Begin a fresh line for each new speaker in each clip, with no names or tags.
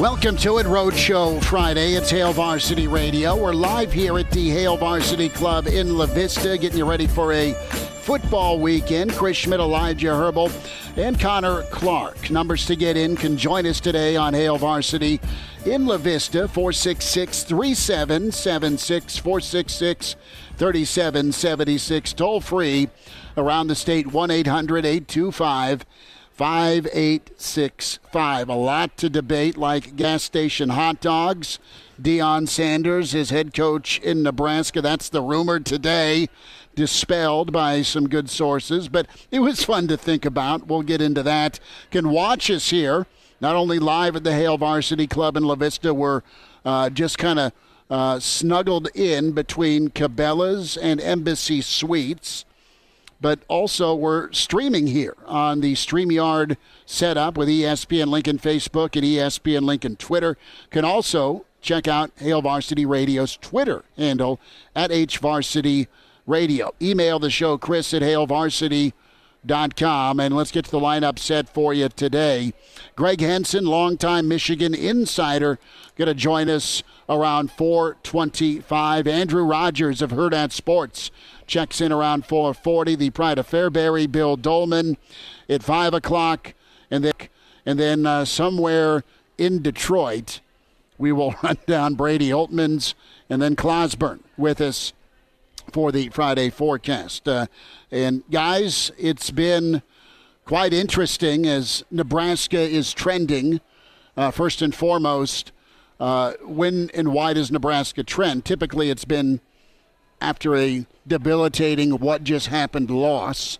Welcome to it, Roadshow Friday. It's Hail Varsity Radio. We're live here at the Hail Varsity Club in La Vista, getting you ready for a football weekend. Chris Schmitz, Elijah Herbold, and Connor Clark. Numbers to get in can join us today on Hail Varsity in La Vista, 466 3776 466 3776. Toll free around the state, 1 800 825 5865. A lot to debate, like gas station hot dogs. Deion Sanders, his head coach in Nebraska. That's the rumor today, dispelled by some good sources. But it was fun to think about. We'll get into that. Can watch us here, not only live at the Hail Varsity Club in La Vista, we're uh, just kind of uh, snuggled in between Cabela's and Embassy Suites but also we're streaming here on the StreamYard setup with ESPN Lincoln Facebook and ESPN Lincoln Twitter. Can also check out Hail Varsity Radio's Twitter handle at HVarsity Radio. Email the show, Chris at HailVarsity.com. And let's get to the lineup set for you today. Greg Henson, longtime Michigan insider, going to join us around 425. Andrew Rogers of Hurrdat Sports checks in around 440. The Pride of Fairbury, Bill Dolman at 5 o'clock. And then, and then uh, somewhere in Detroit, we will run down Brady Holtmans and then Clausburn with us for the Friday forecast. Uh, and guys, it's been quite interesting as Nebraska is trending. Uh, first and foremost, uh, when and why does Nebraska trend? Typically, it's been after a debilitating what just happened loss.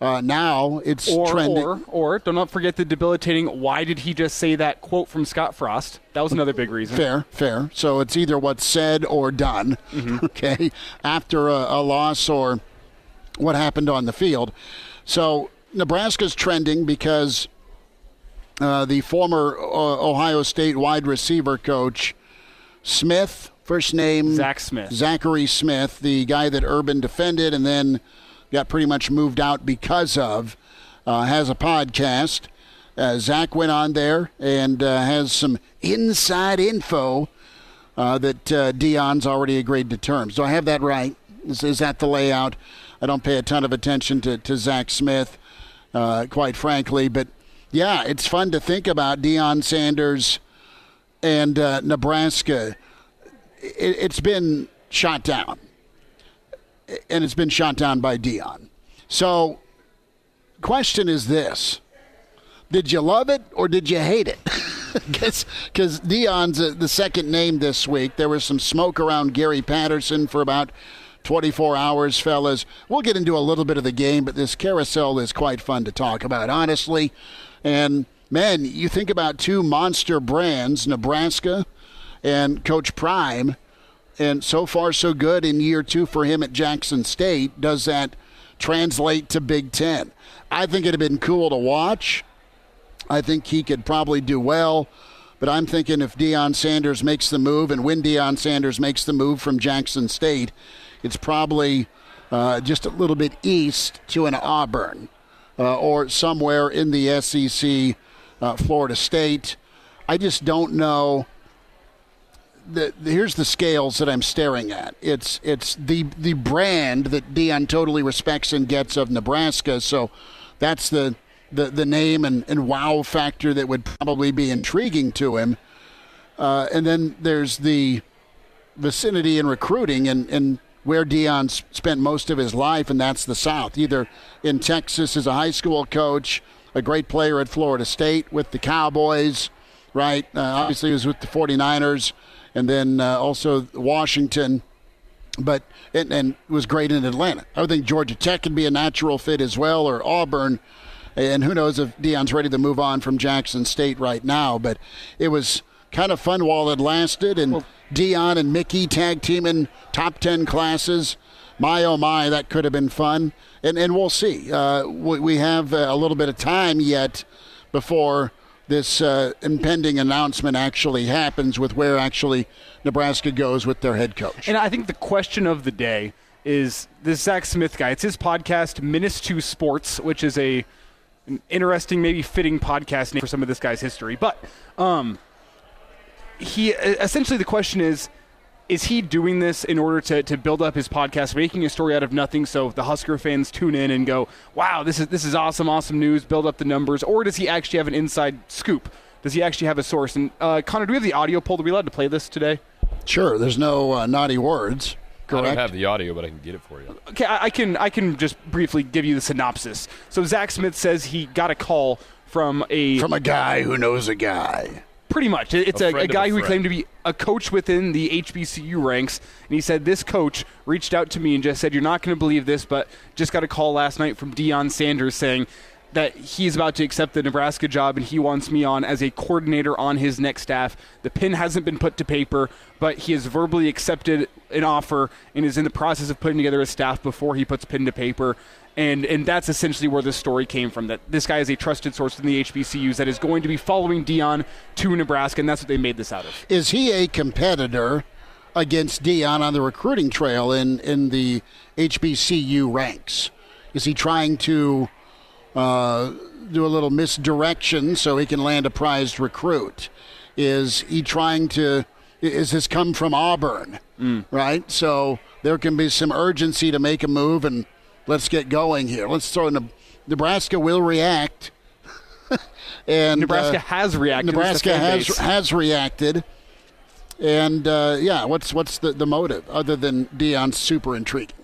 Uh, now it's
or,
trending.
Or, or do not forget the debilitating. Why did he just say that quote from Scott Frost? That was another big reason.
Fair, fair. So it's either what's said or done. Mm-hmm. Okay, after a, a loss or what happened on the field. So Nebraska's trending because uh, the former uh, Ohio State wide receiver coach Smith First name
Zach Smith.
Zachary Smith, the guy that Urban defended and then got pretty much moved out because of, uh, has a podcast. Uh, Zach went on there and uh, has some inside info uh, that uh, Deion's already agreed to terms. Do I have that right? Is, is, that the layout? I don't pay a ton of attention to, to Zach Smith, uh, quite frankly. But yeah, it's fun to think about Deion Sanders and Nebraska it, has been shot down, and it's been shot down by Deion. So, question is this: Did you love it or did you hate it? Because Deion's the second name this week. There was some smoke around Gary Patterson for about 24 hours, fellas. We'll get into a little bit of the game, but this carousel is quite fun to talk about, honestly. And man, you think about two monster brands, Nebraska and Coach Prime. And so far, so good in year two for him at Jackson State. Does that translate to Big Ten? I think it'd have been cool to watch. I think he could probably do well. But I'm thinking if Deion Sanders makes the move, and when Deion Sanders makes the move from Jackson State, it's probably uh, just a little bit east to an Auburn uh, or somewhere in the SEC, uh, Florida State. I just don't know the, the, here's the scales that I'm staring at. It's it's the the brand that Deion totally respects and gets of Nebraska. So that's the the, the name and, and wow factor that would probably be intriguing to him. Uh, and then there's the vicinity in recruiting and, and where Deion spent most of his life, and that's the South. Either in Texas as a high school coach, a great player at Florida State with the Cowboys, right? Uh, obviously, he was with the 49ers, and then uh, also Washington but and, and, was great in Atlanta. I would think Georgia Tech could be a natural fit as well, or Auburn. And who knows if Deion's ready to move on from Jackson State right now. But it was kind of fun while it lasted. And well, Deion and Mickey tag team in top 10 classes. My, oh my, that could have been fun. And, and we'll see. Uh, we, we have a little bit of time yet before this uh, impending announcement actually happens with where actually Nebraska goes with their head coach.
And I think the question of the day is this Zach Smith guy. It's his podcast, Minus Two Sports, which is a an interesting, maybe fitting podcast name for some of this guy's history. But um, he essentially the question is is he doing this in order to, to build up his podcast, making a story out of nothing so the Husker fans tune in and go, wow, this is, this is awesome, awesome news, build up the numbers? Or does he actually have an inside scoop? Does he actually have a source? And uh, Connor, do we have the audio pulled? Are we allowed to play this today?
Sure. There's no uh, naughty words. Correct.
I don't have the audio, but I can get it for you.
Okay, I, I can I can just briefly give you the synopsis. So Zach Smith says he got a call from a
from a guy who knows a guy.
Pretty much. It's a, a, a guy a who claimed to be a coach within the HBCU ranks. And he said, This coach reached out to me and just said, You're not going to believe this, but just got a call last night from Deion Sanders saying that he's about to accept the Nebraska job and he wants me on as a coordinator on his next staff. The pin hasn't been put to paper, but he has verbally accepted an offer and is in the process of putting together a staff before he puts pen to paper and and that's essentially where this story came from. That this guy is a trusted source in the HBCUs that is going to be following Deion to Nebraska, and that's what they made this out of.
Is he a competitor against Deion on the recruiting trail in in the HBCU ranks? Is he trying to uh, do a little misdirection so he can land a prized recruit? Is he trying to? Is this come from Auburn? Mm. Right, so there can be some urgency to make a move and let's get going here. Let's throw in Nebraska will react.
and Nebraska uh, has reacted.
Nebraska has has reacted. And uh, yeah, what's what's the, the motive other than Deion super intriguing?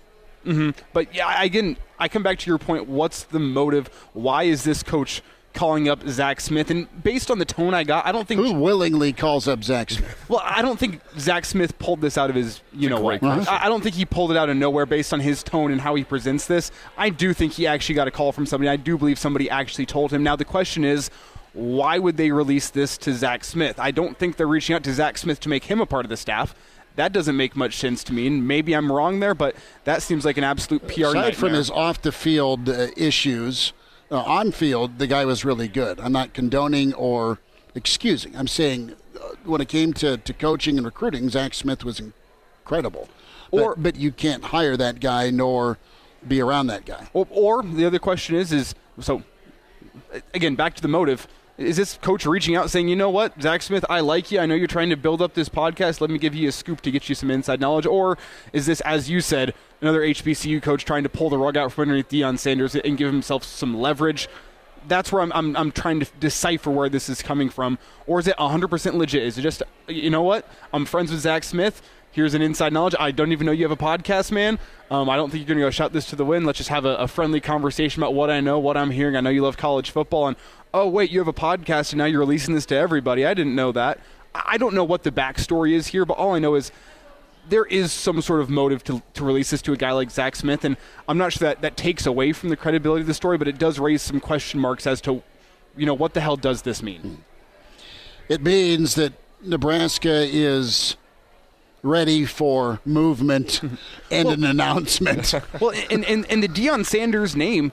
Mm-hmm. But yeah, I again, I come back to your point. What's the motive? Why is this coach calling up Zach Smith. And based on the tone I got, I don't think
who willingly calls up Zach Smith.
Well, I don't think Zach Smith pulled this out of his you know what. I don't think he pulled it out of nowhere based on his tone and how he presents this. I do think he actually got a call from somebody. I do believe somebody actually told him. Now the question is. Why would they release this to Zach Smith? I don't think they're reaching out to Zach Smith to make him a part of the staff that doesn't make much sense to me. And maybe I'm wrong there, but that seems like an absolute PR. Aside
nightmare. from his off the field uh, issues, uh, on field, the guy was really good. I'm not condoning or excusing. I'm saying uh, when it came to, to coaching and recruiting, Zach Smith was incredible. Or, but, but you can't hire that guy nor be around that guy.
Or, or the other question is, is so again back to the motive is this coach reaching out saying, you know what, Zach Smith, I like you. I know you're trying to build up this podcast. Let me give you a scoop to get you some inside knowledge. Or is this, as you said, another HBCU coach trying to pull the rug out from underneath Deion Sanders and give himself some leverage? That's where I'm, I'm, I'm trying to decipher where this is coming from. Or is it 100% legit? Is it just, you know what, I'm friends with Zach Smith here's an inside knowledge. I don't even know you have a podcast, man. Um, I don't think you're going to go shout this to the wind. Let's just have a, a, friendly conversation about what I know, what I'm hearing. I know you love college football, and oh, wait, you have a podcast and now you're releasing this to everybody. I didn't know that. I don't know what the backstory is here, but all I know is there is some sort of motive to, to release this to a guy like Zach Smith, and I'm not sure that that takes away from the credibility of the story, but it does raise some question marks as to, you know, what the hell does this mean? Hmm.
It means that Nebraska is ready for movement and well, an announcement.
well, and, and, and the Deion Sanders name,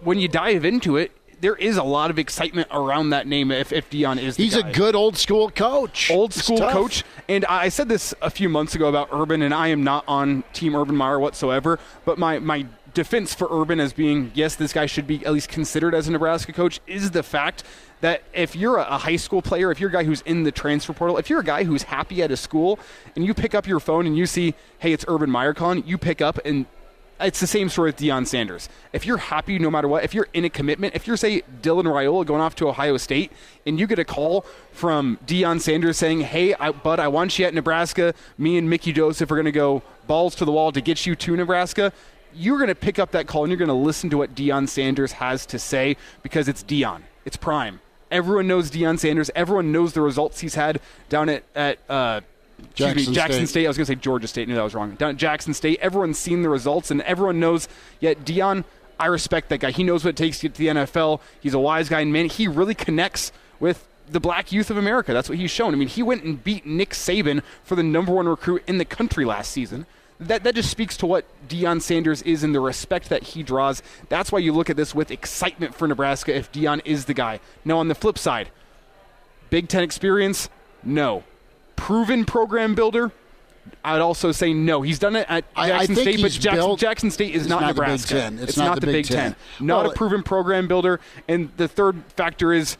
when you dive into it, there is a lot of excitement around that name if, if Deion is
He's
guy.
a good old school coach.
Old school coach. And I said this a few months ago about Urban, and I am not on Team Urban Meyer whatsoever. But my, my defense for Urban as being, yes, this guy should be at least considered as a Nebraska coach is the fact that if you're a high school player, if you're a guy who's in the transfer portal, if you're a guy who's happy at a school and you pick up your phone and you see, hey, it's Urban Meyer calling, you pick up and it's the same story with Deion Sanders. If you're happy no matter what, if you're in a commitment, if you're, say, Dylan Raiola going off to Ohio State and you get a call from Deion Sanders saying, hey, I, bud, I want you at Nebraska. Me and Mickey Joseph are going to go balls to the wall to get you to Nebraska. You're going to pick up that call and you're going to listen to what Deion Sanders has to say because it's Deion. It's prime. Everyone knows Deion Sanders. Everyone knows the results he's had down at, at uh,
Jackson,
me, Jackson
State.
State. I was going to say Georgia State. Knew that was wrong. Down Jackson State, everyone's seen the results, and everyone knows. Yet Deion, I respect that guy. He knows what it takes to get to the NFL. He's a wise guy, and man, he really connects with the black youth of America. That's what he's shown. I mean, he went and beat Nick Saban for the number one recruit in the country last season. That, that just speaks to what Deion Sanders is and the respect that he draws. That's why you look at this with excitement for Nebraska if Deion is the guy. Now, on the flip side, Big Ten experience? No. Proven program builder? I'd also say no. He's done it at
I- I
Jackson
think
State, but Jackson,
built-
Jackson State is
It's
not,
not the Big
Nebraska.
Ten. It's not the Big Ten.
Not
Well,
a proven program builder. And the third factor is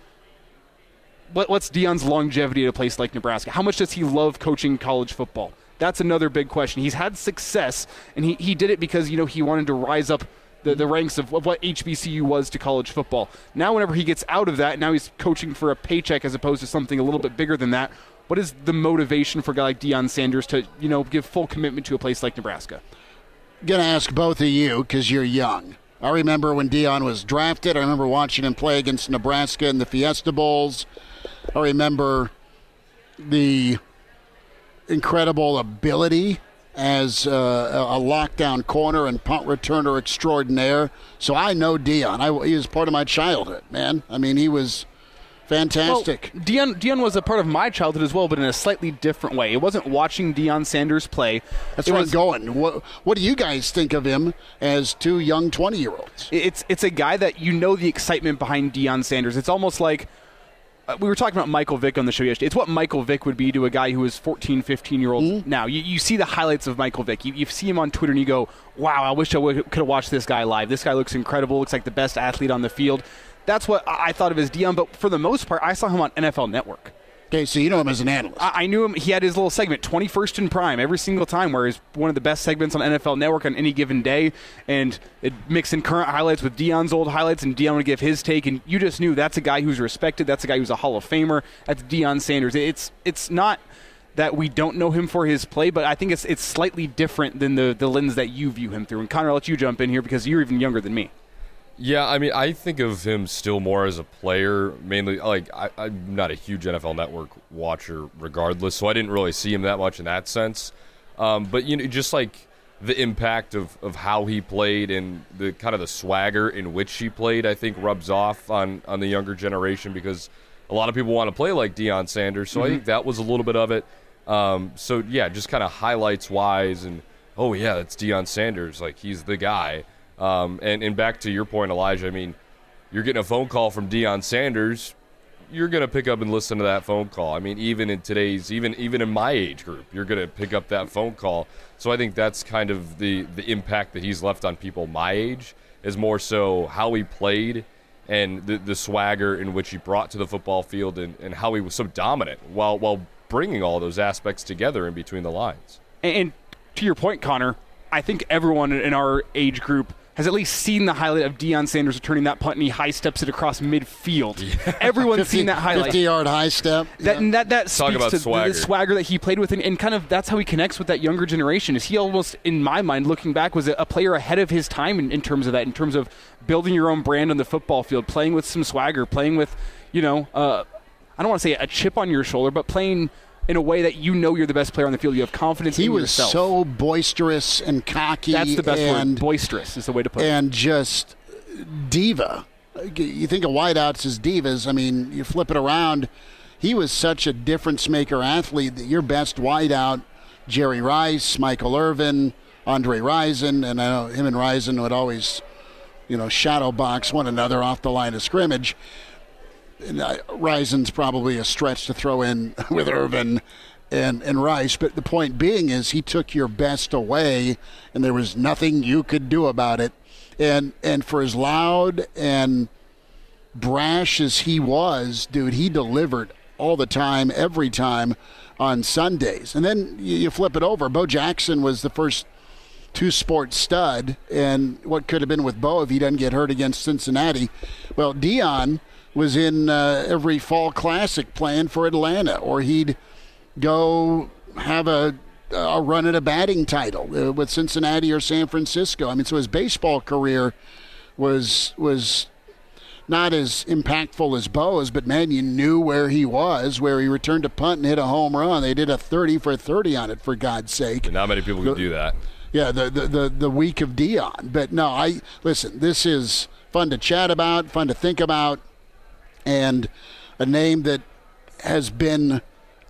what, what's Deion's longevity at a place like Nebraska? How much does he love coaching college football? That's another big question. He's had success, and he, he did it because you know he wanted to rise up the, the ranks of, of what HBCU was to college football. Now, whenever he gets out of that, now he's coaching for a paycheck as opposed to something a little bit bigger than that. What is the motivation for a guy like Deion Sanders to you know give full commitment to a place like Nebraska?
to ask both of you because you're young. I remember when Deion was drafted. I remember watching him play against Nebraska in the Fiesta Bowls. I remember the incredible ability as uh, a a lockdown corner and punt returner extraordinaire. So I know Deion. I, he was part of my childhood, man. I mean, he was fantastic.
Well, Deion, Deion was a part of my childhood as well, but in a slightly different way. It wasn't watching Deion Sanders play.
That's
it
where
was,
I'm going. What, what do you guys think of him as two young 20 year olds?
It's it's a guy that you know the excitement behind Deion Sanders. It's almost like uh, we were talking about Michael Vick on the show yesterday. It's what Michael Vick would be to a guy who is 14, 15 year old
Mm-hmm.
now. You, you see the highlights of Michael Vick. You, you see him on Twitter and you go, wow, I wish I could have watched this guy live. This guy looks incredible, looks like the best athlete on the field. That's what I thought of as Deion, but for the most part, I saw him on NFL Network.
Okay, so you know him as an analyst.
I, I knew him. He had his little segment, 21st in Prime, every single time, where he's one of the best segments on NFL Network on any given day. And it mixed in current highlights with Deion's old highlights, and Deion would give his take. And you just knew that's a guy who's respected. That's a guy who's a Hall of Famer. That's Deion Sanders. It's it's not that we don't know him for his play, but I think it's it's slightly different than the the lens that you view him through. And Connor, I'll let you jump in here because you're even younger than me.
Yeah, I mean, I think of him still more as a player, mainly. Like, I, I'm not a huge NFL Network watcher, regardless, so I didn't really see him that much in that sense. Um, but you know, just like the impact of, of how he played and the kind of the swagger in which he played, I think rubs off on on the younger generation because a lot of people want to play like Deion Sanders. So I think that was a little bit of it. Um, so yeah, just kind of highlights wise and oh yeah, that's Deion Sanders, like he's the guy. Um, and, and back to your point, Elijah, I mean, you're getting a phone call from Deion Sanders, you're going to pick up and listen to that phone call. I mean, even in today's, even even in my age group, you're going to pick up that phone call. So I think that's kind of the the impact that he's left on people my age is more so how he played and the, the swagger in which he brought to the football field and, and how he was so dominant while while bringing all those aspects together in between the lines.
And, and to your point, Connor, I think everyone in our age group has at least seen the highlight of Deion Sanders returning that punt and he high steps it across midfield. Everyone's seen that highlight.
50 yard high step.
That,
Yeah.
that that
Talk
speaks
about
to the-
swagger.
the swagger that he played with, and, and kind of that's how he connects with that younger generation. Is he almost, in my mind, looking back, was a, a player ahead of his time in, in terms of that, in terms of building your own brand on the football field, playing with some swagger, playing with, you know, uh, I don't want to say a chip on your shoulder, but playing in a way that you know you're the best player on the field. You have confidence in yourself.
he was
yourself.
so boisterous and cocky.
that's the best
and,
word. Boisterous is the way to put it.
and just diva. You think of wideouts as divas. I mean, you flip it around. He was such a difference maker athlete that your best wideout, Jerry Rice, Michael Irvin, Andre Rison, and I know him and Rison would always, you know, shadow box one another off the line of scrimmage. Uh, Rison's probably a stretch to throw in with Irvin and, and Rice, but the point being is he took your best away, and there was nothing you could do about it. And and for as loud and brash as he was, dude, he delivered all the time, every time on Sundays. And then you, you flip it over. Bo Jackson was the first two sport stud and what could have been with Bo if he doesn't get hurt against Cincinnati. Well, Deion was in uh, every fall classic playing for Atlanta, or he'd go have a, a run at a batting title uh, with Cincinnati or San Francisco. I mean, so his baseball career was was not as impactful as Bo's, but man, you knew where he was, where he returned a punt and hit a home run. They did a 30 for 30 on it, for God's sake.
And not many people can do that.
Yeah, the, the, the, the week of Deion. But no, I listen, this is fun to chat about, fun to think about, and a name that has been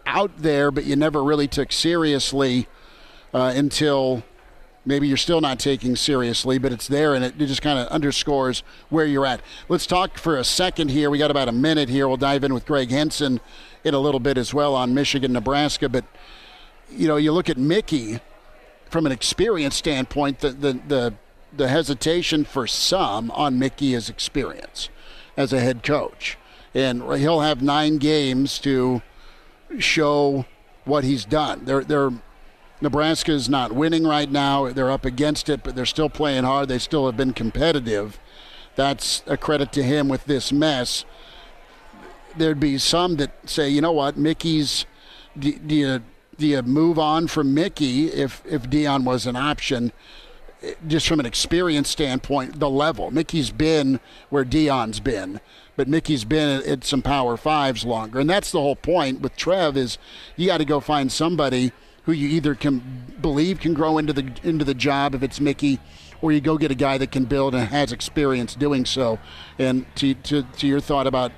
out there, but you never really took seriously uh, until maybe you're still not taking seriously, but it's there and it, it just kind of underscores where you're at. Let's talk for a second here. We got about a minute here. We'll dive in with Greg Henson in a little bit as well on Michigan, Nebraska. But, you know, you look at Mickey from an experience standpoint, the, the, the, the hesitation for some on Mickey is experience as a head coach. And he'll have nine games to show what he's done. They're, they're Nebraska is not winning right now. They're up against it, but they're still playing hard. They still have been competitive. That's a credit to him with this mess. There'd be some that say, you know what, Mickey's. Do, do you do you move on from Mickey if if Deion was an option? Just from an experience standpoint, the level Mickey's been where Deion's been, but Mickey's been at some Power Fives longer, and that's the whole point with Trev is you got to go find somebody who you either can believe can grow into the into the job if it's Mickey, or you go get a guy that can build and has experience doing so. And to to, to your thought about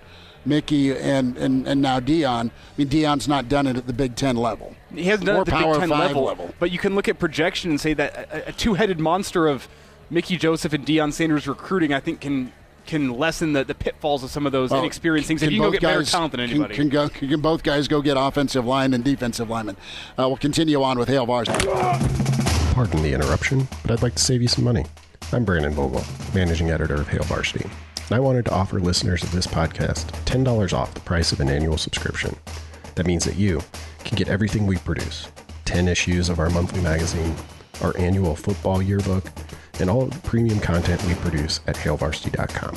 Mickey and, and, and now Deion. I mean Deion's not done it at the Big Ten level.
He hasn't done
or
it at the
Power
Big Ten
Five
level,
level.
But you can look at projection and say that a, a two-headed monster of Mickey Joseph and Deion Sanders recruiting, I think, can can lessen the, the pitfalls of some of those
Well,
inexperienced things.
can
If you can go
both
get better
guys-
talent than
can-
anybody.
Can, go, can both guys go get offensive line and defensive linemen? Uh, we'll continue on with Hail Varsity.
Pardon the interruption, but I'd like to save you some money. I'm Brandon Vogel, managing editor of Hail Varsity, and I wanted to offer listeners of this podcast $10 off the price of an annual subscription. That means that you can get everything we produce 10 issues of our monthly magazine, our annual football yearbook, and all the premium content we produce at hailvarsity.com.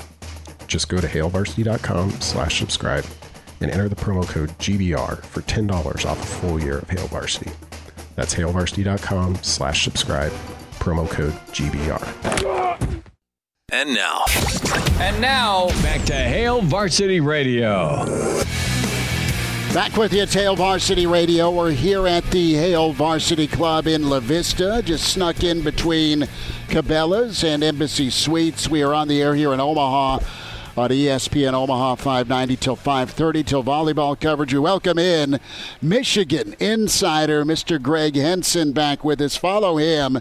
Just go to hailvarsity.com slash subscribe and enter the promo code GBR for $10 off a full year of Hail Varsity. That's hailvarsity.com slash subscribe, promo code GBR.
And now,
And now, back to Hail Varsity Radio.
Back with you at Hail Varsity Radio. We're here at the Hail Varsity Club in La Vista, just snuck in between Cabela's and Embassy Suites. We are on the air here in Omaha on ESPN Omaha 590 till 530 till volleyball coverage. We welcome in Michigan insider Mr. Greg Henson back with us. Follow him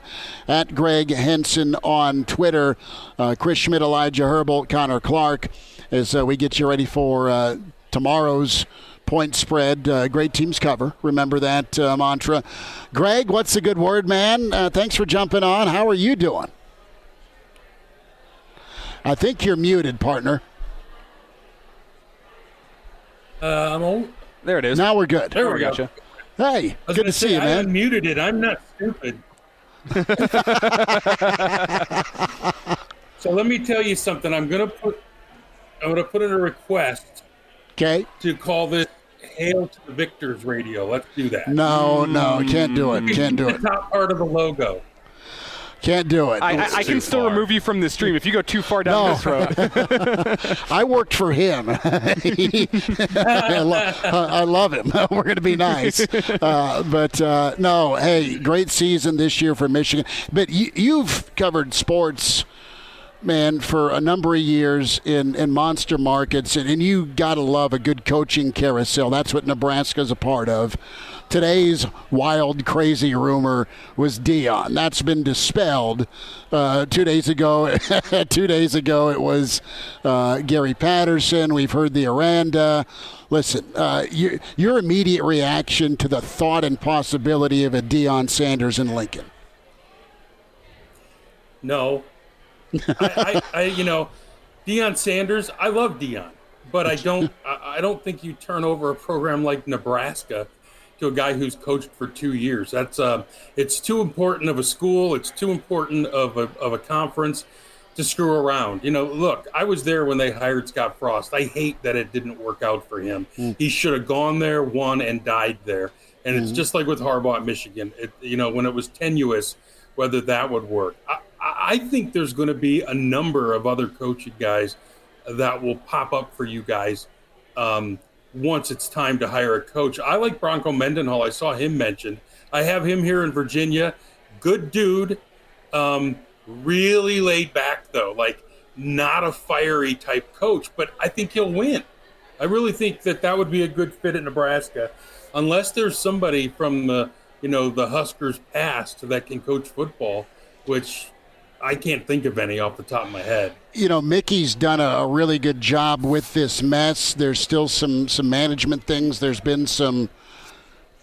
at Greg Henson on Twitter. Uh, Chris Schmitz, Elijah Herbold, Connor Clark, as uh, we get you ready for uh, tomorrow's point spread. Uh, great teams cover. Remember that uh, mantra. Greg, what's a good word, man? Uh, thanks for jumping on. How are you doing? I think you're muted, partner.
Uh, I'm old.
there it is.
Now we're good.
There
we
we go.
gotcha.
Hey,
I was
good
gonna say,
see you,
I
man.
unmuted it. I'm not stupid. so let me tell you something. I'm gonna put I'm gonna put in a request
Okay.
to call this "Hail to the Victors" radio. Let's do that.
No, no, can't do it. Can't do
the
it.
top part of the logo.
Can't do it.
I, I, I can still remove you from the stream if you go too far down
No.
this road.
I worked for him. I, lo- I love him. We're going to be nice. Uh, but uh, no, hey, great season this year for Michigan. But you, you've covered sports, man, for a number of years in, in monster markets, and, and you got to love a good coaching carousel. That's what Nebraska's a part of. Today's wild, crazy rumor was Deion. That's been dispelled. Uh, two days ago, two days ago, it was uh, Gary Patterson. We've heard the Aranda. Listen, uh, your, your immediate reaction to the thought and possibility of a Deion Sanders in Lincoln.
No, I, I, I, you know, Deion Sanders. I love Deion, but I don't. I, I don't think you turn over a program like Nebraska to a guy who's coached for two years. That's uh, it's too important of a school. It's too important of a, of a conference to screw around. You know, look, I was there when they hired Scott Frost. I hate that it didn't work out for him. Mm. He should have gone there, won, and died there. And mm. it's just like with Harbaugh at Michigan. It, you know, when it was tenuous, whether that would work. I, I think there's going to be a number of other coaching guys that will pop up for you guys um, once it's time to hire a coach. I like Bronco Mendenhall. I saw him mentioned. I have him here in Virginia. Good dude. Um, really laid back, though. Like, not a fiery type coach, but I think he'll win. I really think that that would be a good fit at Nebraska, unless there's somebody from the you know the Huskers past that can coach football, which I can't think of any off the top of my head.
You know, Mickey's done a, a, really good job with this mess. There's still some some management things. There's been some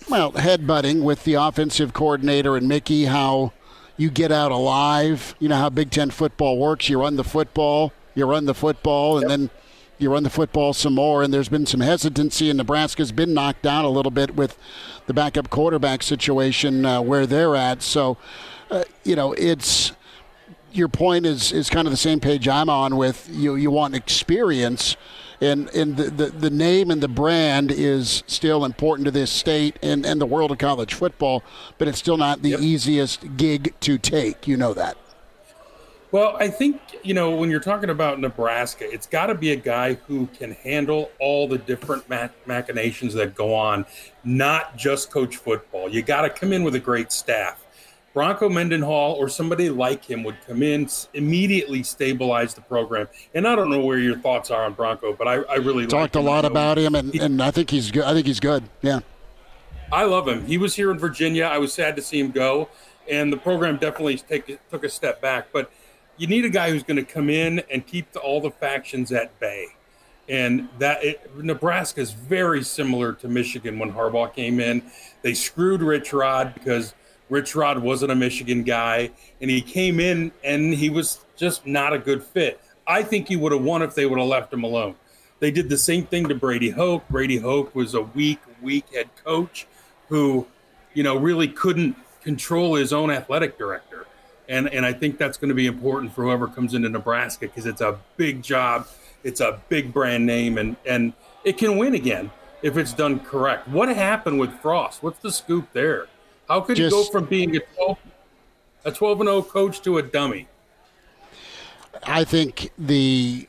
well headbutting with the offensive coordinator and Mickey. How you get out alive? You know how Big Ten football works. You run the football. You run the football, and yep. then you run the football some more. And there's been some hesitancy, and Nebraska's been knocked down a little bit with the backup quarterback situation uh, where they're at. So, uh, you know, it's your point is is kind of the same page I'm on with. You you want experience, and and the, the, the name and the brand is still important to this state and, and the world of college football, but it's still not the yep. easiest gig to take. You know that.
Well, I think, you know, when you're talking about Nebraska, it's got to be a guy who can handle all the different machinations that go on, not just coach football. You got to come in with a great staff. Bronco Mendenhall or somebody like him would come in, immediately stabilize the program. And I don't know where your thoughts are on Bronco, but I, I really
talked like a lot about him, and, and I think he's good. I think he's good. Yeah,
I love him. He was here in Virginia. I was sad to see him go, and the program definitely take, took a step back. But you need a guy who's going to come in and keep the, all the factions at bay. And that Nebraska is very similar to Michigan when Harbaugh came in. They screwed Rich Rod because – Rich Rod wasn't a Michigan guy, and he came in and he was just not a good fit. I think he would have won if they would have left him alone. They did the same thing to Brady Hoke. Brady Hoke was a weak, weak head coach who, you know, really couldn't control his own athletic director. And and I think that's going to be important for whoever comes into Nebraska because it's a big job, it's a big brand name, and and it can win again if it's done correct. What happened with Frost? What's the scoop there? How could Just, he go from being a 12, a 12 and 0 coach to a dummy?
I think the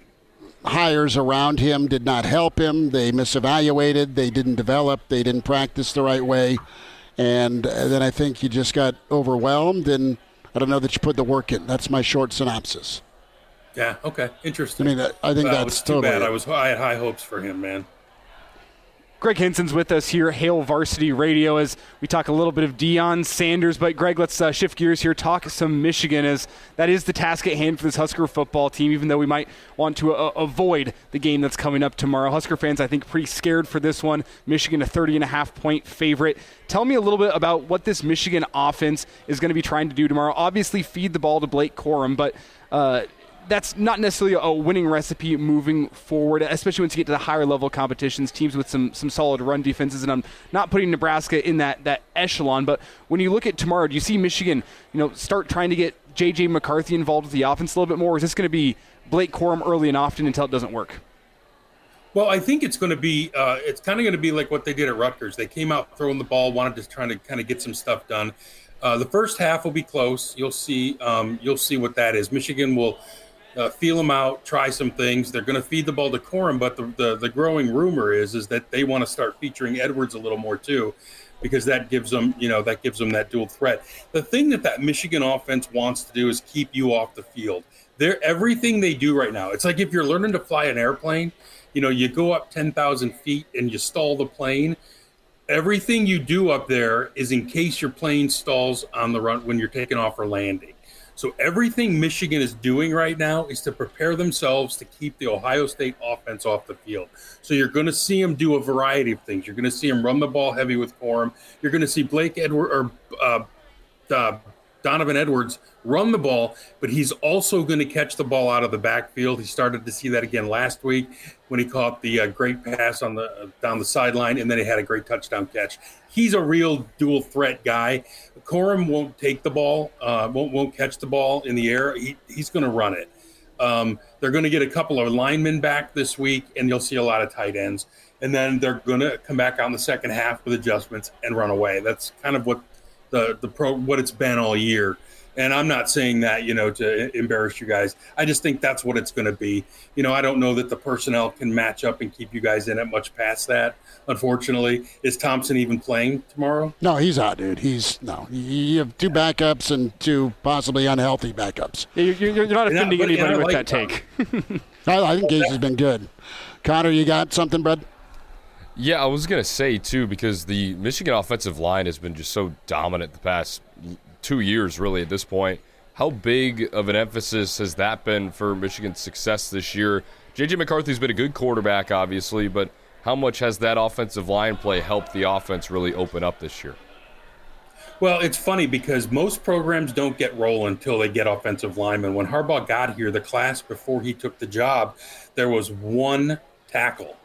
hires around him did not help him. They misevaluated. They didn't develop. They didn't practice the right way. And uh, then I think you just got overwhelmed. And I don't know that you put the work in. That's my short synopsis.
Yeah. Okay. Interesting.
I mean, I think well, that's
too
totally
bad. I was I had high hopes for him, man.
Greg Henson's with us here, Hail Varsity Radio, as we talk a little bit of Deion Sanders. But Greg, let's uh, shift gears here, talk some Michigan, as that is the task at hand for this Husker football team. Even though we might want to uh, avoid the game that's coming up tomorrow, Husker fans, I think, pretty scared for this one. Michigan, a 30 and a half point favorite. Tell me a little bit about what this Michigan offense is going to be trying to do tomorrow. Obviously, feed the ball to Blake Corum, but uh, that's not necessarily a winning recipe moving forward, especially once you get to the higher level competitions, teams with some some solid run defenses. And I'm not putting Nebraska in that that echelon, but when you look at tomorrow, do you see Michigan, you know, start trying to get JJ McCarthy involved with the offense a little bit more? Or is this going to be Blake Corum early and often until it doesn't work?
Well, I think it's going to be uh, it's kind of going to be like what they did at Rutgers. They came out throwing the ball, wanted to try to kind of get some stuff done. Uh, the first half will be close. You'll see. Um, you'll see what that is. Michigan will uh, feel them out, try some things. They're going to feed the ball to Corum, but the, the, the growing rumor is is that they want to start featuring Edwards a little more too, because that gives them you know that gives them that dual threat. The thing that that Michigan offense wants to do is keep you off the field. They're everything they do right now. It's like if you're learning to fly an airplane, you know, you go up ten thousand feet and you stall the plane. Everything you do up there is in case your plane stalls on the run when you're taking off or landing. So everything Michigan is doing right now is to prepare themselves to keep the Ohio State offense off the field. So you're going to see them do a variety of things. You're going to see them run the ball heavy with Corum. You're going to see Blake Edward or uh, uh, Donovan Edwards run the ball, but he's also going to catch the ball out of the backfield. He started to see that again last week when he caught the uh, great pass on the uh, down the sideline, and then he had a great touchdown catch. He's a real dual threat guy. Corum won't take the ball, uh, won't won't catch the ball in the air. He, he's going to run it. Um, they're going to get a couple of linemen back this week, and you'll see a lot of tight ends. And then they're going to come back in the second half with adjustments and run away. That's kind of what the the pro what it's been all year. And I'm not saying that, you know, to embarrass you guys. I just think that's what it's going to be. You know, I don't know that the personnel can match up and keep you guys in it much past that. Unfortunately, is Thompson even playing tomorrow?
No, he's out, dude. He's no. You have two backups and two possibly unhealthy backups.
You're, you're, you're not offending but, anybody with like that take.
I, I think Gage has been good. Connor, you got something, bud?
Yeah, I was gonna say too because the Michigan offensive line has been just so dominant the past two years, really. At this point, how big of an emphasis has that been for Michigan's success this year? JJ McCarthy's been a good quarterback, obviously, but how much has that offensive line play helped the offense really open up this year?
Well, it's funny because most programs don't get rolling until they get offensive linemen. When Harbaugh got here, the class before he took the job, there was one tackle,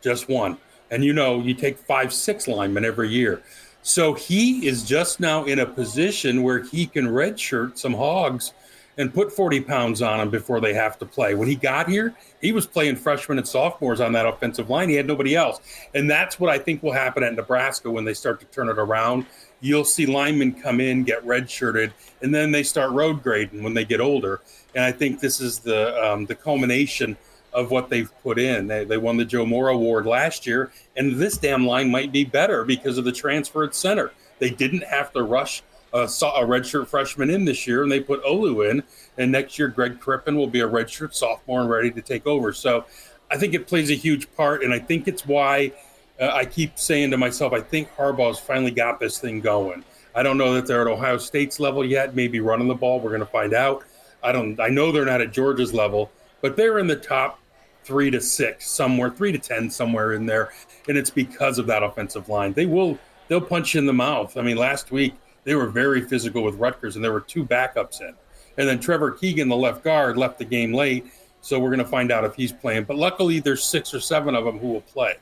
just one. And you know, you take five, six linemen every year. So he is just now in a position where he can redshirt some hogs and put 40 pounds on them before they have to play. When he got here, he was playing freshmen and sophomores on that offensive line. He had nobody else. And that's what I think will happen at Nebraska when they start to turn it around. You'll see linemen come in, get redshirted, and then they start road grading when they get older. And I think this is the um, the culmination of what they've put in. They, they won the Joe Moore Award last year, and this damn line might be better because of the transfer at center. They didn't have to rush a, a redshirt freshman in this year, and they put Olu in. And next year, Greg Crippen will be a redshirt sophomore and ready to take over. So I think it plays a huge part, and I think it's why uh, I keep saying to myself, I think Harbaugh's finally got this thing going. I don't know that they're at Ohio State's level yet. Maybe running the ball, we're going to find out. I don't. I know they're not at Georgia's level, but they're in the top three to six somewhere, three to ten somewhere in there, and it's because of that offensive line. They will they'll punch you in the mouth. I mean, last week they were very physical with Rutgers, and there were two backups in, and then Trevor Keegan, the left guard, left the game late, so we're going to find out if he's playing. But luckily, there's six or seven of them who will play.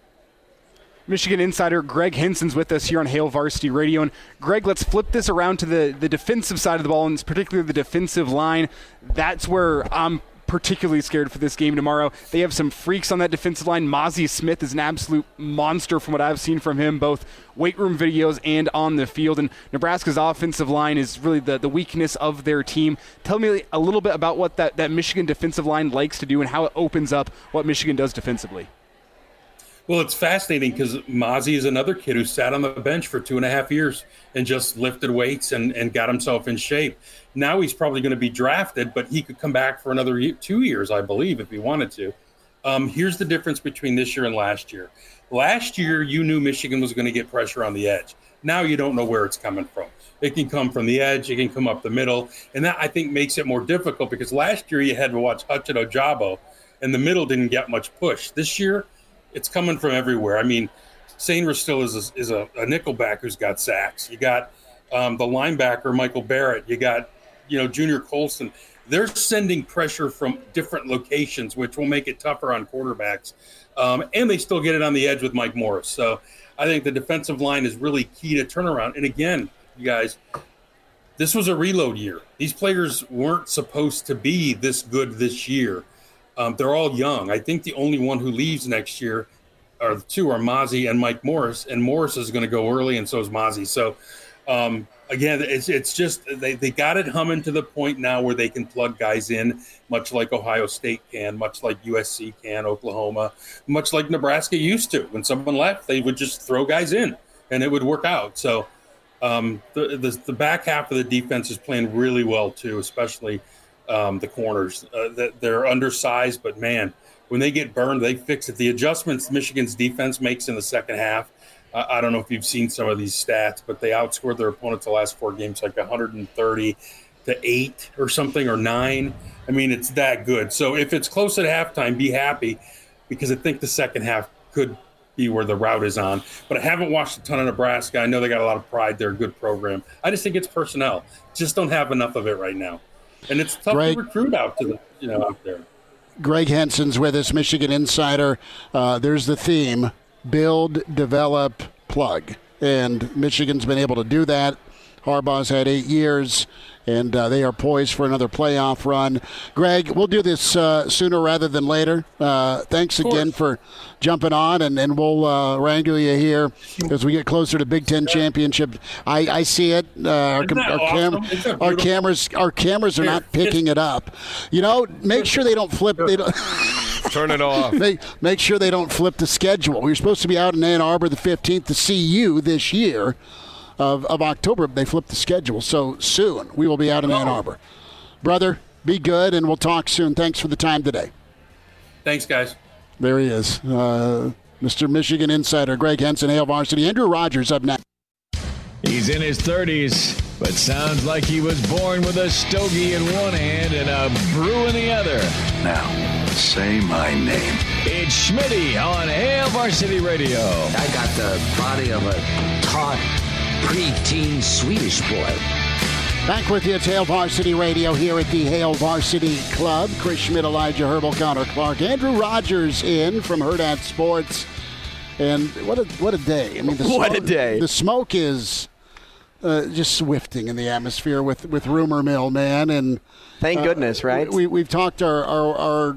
Michigan insider Greg Henson's with us here on Hail Varsity Radio. And Greg, let's flip this around to the, the defensive side of the ball, and particularly the defensive line. That's where I'm particularly scared for this game tomorrow. They have some freaks on that defensive line. Mazi Smith is an absolute monster from what I've seen from him, both weight room videos and on the field. And Nebraska's offensive line is really the, the weakness of their team. Tell me a little bit about what that, that Michigan defensive line likes to do and how it opens up what Michigan does defensively.
Well, it's fascinating because Mazi is another kid who sat on the bench for two and a half years and just lifted weights and, and got himself in shape. Now he's probably going to be drafted, but he could come back for another year, two years, I believe, if he wanted to. Um, here's the difference between this year and last year. Last year, you knew Michigan was going to get pressure on the edge. Now you don't know where it's coming from. It can come from the edge, it can come up the middle, and that I think makes it more difficult because last year you had to watch Hudson Ojabo, and the middle didn't get much push. This year, it's coming from everywhere. I mean, Sainristil is a, is a, a nickelback who's got sacks. You got um, the linebacker Michael Barrett. You got you know Junior Colson. They're sending pressure from different locations, which will make it tougher on quarterbacks. Um, and they still get it on the edge with Mike Morris. So I think the defensive line is really key to turnaround. And again, you guys, this was a reload year. These players weren't supposed to be this good this year. Um, they're all young. I think the only one who leaves next year are the two are Mazi and Mike Morris, and Morris is going to go early, and so is Mazi. So um, again, it's it's just they, they got it humming to the point now where they can plug guys in, much like Ohio State can, much like USC can, Oklahoma, much like Nebraska used to. When someone left, they would just throw guys in, and it would work out. So um, the, the, the back half of the defense is playing really well too, especially um, the corners. Uh, that they're undersized, but man, when they get burned, they fix it. The adjustments Michigan's defense makes in the second half. Uh, I don't know if you've seen some of these stats, but they outscored their opponents the last four games like 130 to eight or something or nine. I mean, it's that good. So if it's close at halftime, be happy because I think the second half could be where the route is on. But I haven't watched a ton of Nebraska. I know they got a lot of pride. They're a good program. I just think it's personnel. Just don't have enough of it right now, and it's tough
Greg,
to recruit out to the you know out there.
Greg Henson's with us, Michigan Insider. Uh, there's the theme: build, develop, plug, and Michigan's been able to do that. Harbaugh's had eight years and uh, they are poised for another playoff run. Greg, we'll do this uh, sooner rather than later. Uh, thanks again for jumping on, and, and we'll uh, wrangle you here as we get closer to Big Ten championship. I, I see it. Uh, our,
Isn't that
our,
awesome?
our cameras, our cameras are
Here,
not picking it up. You know, make sure they don't flip. They don't.
Turn it off.
make, make sure they don't flip the schedule. We were supposed to be out in Ann Arbor the 15th to see you this year of, of October. They flipped the schedule. So soon we will be out in Ann Arbor. Brother, be good, and we'll talk soon. Thanks for the time today.
Thanks, guys.
There he is, uh, Mr. Michigan Insider Greg Henson, Hail Varsity. Andrew Rogers up next.
He's in his 30s, but sounds like he was born with a stogie in one hand and a brew in the other.
Now, say my name.
It's Schmitty on Hail Varsity Radio.
I got the body of a taut, preteen Swedish boy.
Back with you, it's Hail Varsity Radio here at the Hail Varsity Club. Chris Schmitz, Elijah Herbold, Connor Clark, Andrew Rogers in from Hurrdat Sports. And what a what a day! I mean, the
What a day.
The smoke is uh, just swifting in the atmosphere with with rumor mill, man. And
Thank
uh,
goodness, right?
We we've talked our our,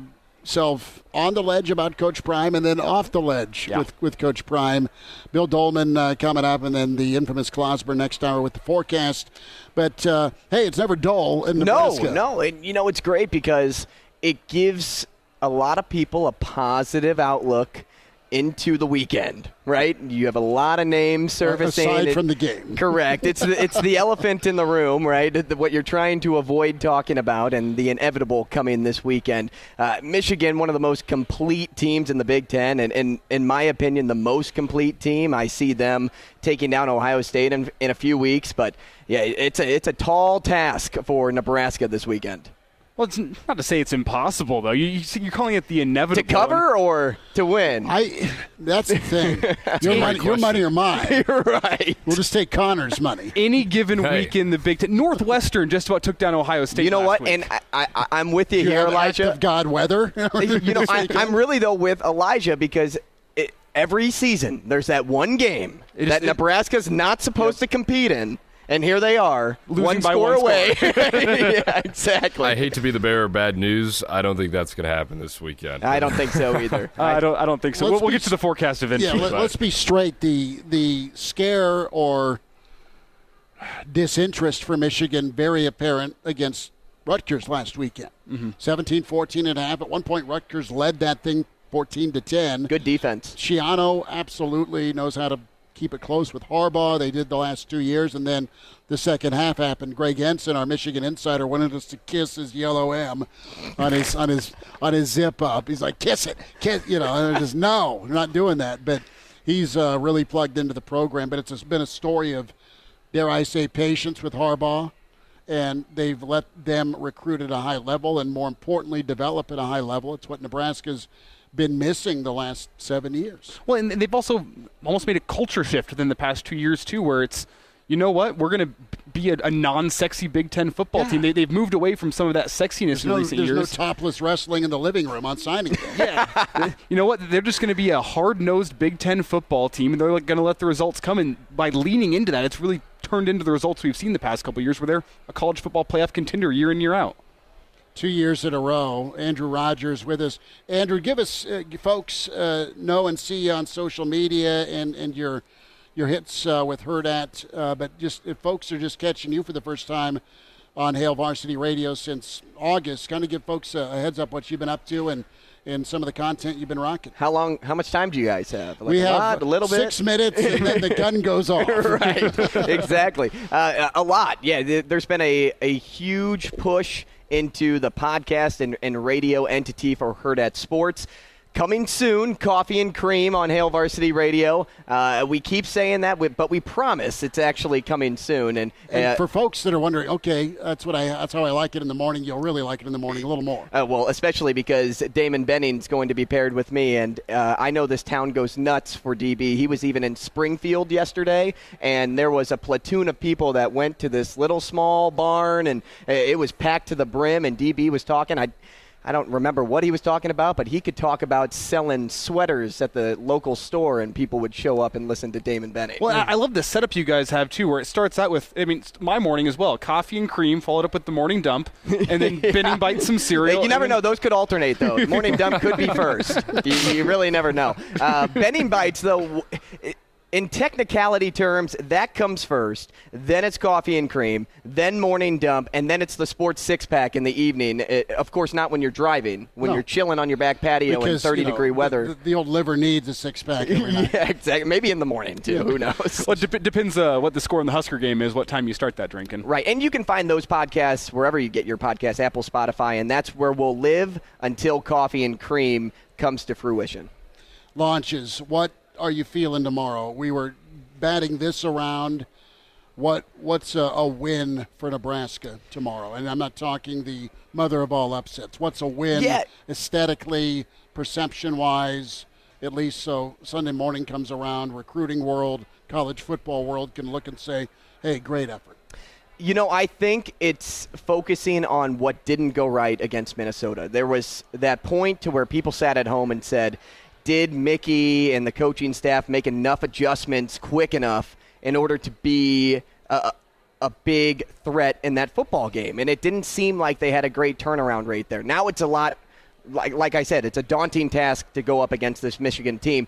ourself on the ledge about Coach Prime, and then off the ledge
Yeah.
with with Coach Prime. Bill Doleman uh, coming up, and then the infamous Klosber next hour with the forecast. But uh, hey, it's never dull in
the
no,
no, and you know it's great because it gives a lot of people a positive outlook into the weekend, right? You have a lot of names surfacing.
Aside
It-
from the game.
Correct. It's the, it's the elephant in the room, right? What you're trying to avoid talking about, and the inevitable coming this weekend. Uh, Michigan, one of the most complete teams in the Big Ten, and, and in my opinion, the most complete team. I see them taking down Ohio State in, in a few weeks, but yeah, it's a it's a tall task for Nebraska this weekend.
Well, it's not to say it's impossible though. You, you see- you're calling it the inevitable To
cover or to win?
I. That's the thing. your,
great
money, your money or mine.
You're right.
We'll just take Connor's money.
Any given
Hey.
week in the Big Ten, Northwestern just about took down Ohio State.
You know
last
what?
week.
And I, I, I'm with you
You
here, Elijah.
act of God weather.
you know, I, I'm really though with Elijah because it, every season there's that one game
It is-
that
it-
Nebraska's not supposed to compete in, and here they are,
Losing
one
by
score
one
away. yeah, exactly.
I hate to be the bearer of bad news. I don't think that's going to happen this weekend.
I don't think so either.
Uh, I don't. I don't think so. We'll, we'll get to the forecast eventually.
Yeah, let,
but-
us be straight. The the scare or disinterest for Michigan very apparent against Rutgers last weekend.
Mm-hmm.
17 14 and a half. At one point, Rutgers led that thing 14 to 10.
Good defense.
Schiano absolutely knows how to keep it close with Harbaugh. They did the last two years, and then the second half happened. Greg Henson, our Michigan insider, wanted us to kiss his yellow M on his on his on his zip up. He's like, "Kiss it, kiss," you know. And I just no, we're not doing that. But he's uh, really plugged into the program. But it's been a story of, dare I say, patience with Harbaugh. And they've let them recruit at a high level, and more importantly, develop at a high level. It's what Nebraska's been missing the last seven years.
Well, and they've also almost made a culture shift within the past two years too, where it's, you know what, we're going to be a, a non-sexy Big Ten football team. They, they've moved away from some of that sexiness
There's,
in
no,
recent
there's no topless wrestling in the living room on signing day.
you know what? They're just going to be a hard-nosed Big Ten football team, and they're like, going to let the results come. And by leaning into that, it's really turned into the results we've seen the past couple of years, where they're a college football playoff contender year in year out.
Two years in a row. Andrew Rogers with us. Andrew, give us uh, folks uh, know and see you on social media and, and your your hits uh, with Hurrdat. Uh, but just if folks are just catching you for the first time on Hail Varsity Radio since August, kind of give folks a, a heads up what you've been up to and and some of the content you've been rocking.
How long? How much time do you guys have? Like
we
a
have
lot, a little bit.
six minutes, and then the gun goes off.
right. exactly. Uh, a lot. Yeah. There's been a, a huge push into the podcast and, and radio entity for Hurrdat Sports. Coming soon, Coffee and Cream on Hail Varsity Radio. Uh, we keep saying that, but we promise it's actually coming soon. And, uh,
And for folks that are wondering, okay, that's what I that's how I like it in the morning. You'll really like it in the morning a little more.
Uh, well, especially because Damon Benning's going to be paired with me, and uh, I know this town goes nuts for DB. He was even in Springfield yesterday, and there was a platoon of people that went to this little small barn, and uh, it was packed to the brim. And DB was talking. I. I don't remember what he was talking about, but he could talk about selling sweaters at the local store, and people would show up and listen to Damon Benning.
Well, I I love the setup you guys have too, where it starts out with, I mean, my morning as well, coffee and cream, followed up with the morning dump, and then Benning bites some cereal.
You never
then-
know; those could alternate. Though morning dump could be first. You, you really never know. Uh, Benning bites, though. w- In technicality terms, that comes first. Then it's coffee and cream. Then morning dump, and then it's the sports six pack in the evening. It- of course, not when you're driving. When
No.
you're chilling on your back patio in 30
you know,
degree weather.
The, the old liver needs a six pack every night.
yeah, exactly. Maybe in the morning too. Who knows?
Well, it dep- depends uh, what the score in the Husker game is, what time you start that drinking.
Right. And you can find those podcasts wherever you get your podcasts, Apple, Spotify, and that's where we'll live until coffee and cream comes to fruition.
Launches. What are you feeling tomorrow? We were batting this around. What what's a, a win for Nebraska tomorrow? And I'm not talking the mother of all upsets. What's a win
Yeah.
aesthetically, perception wise? At least so Sunday morning comes around, recruiting world, college football world can look and say, "Hey, great effort."
You know, I think it's focusing on what didn't go right against Minnesota. There was that point to where people sat at home and said, did Mickey and the coaching staff make enough adjustments quick enough in order to be a, a big threat in that football game? And it didn't seem like they had a great turnaround rate there. Now it's a lot, like, like I said, it's a daunting task to go up against this Michigan team.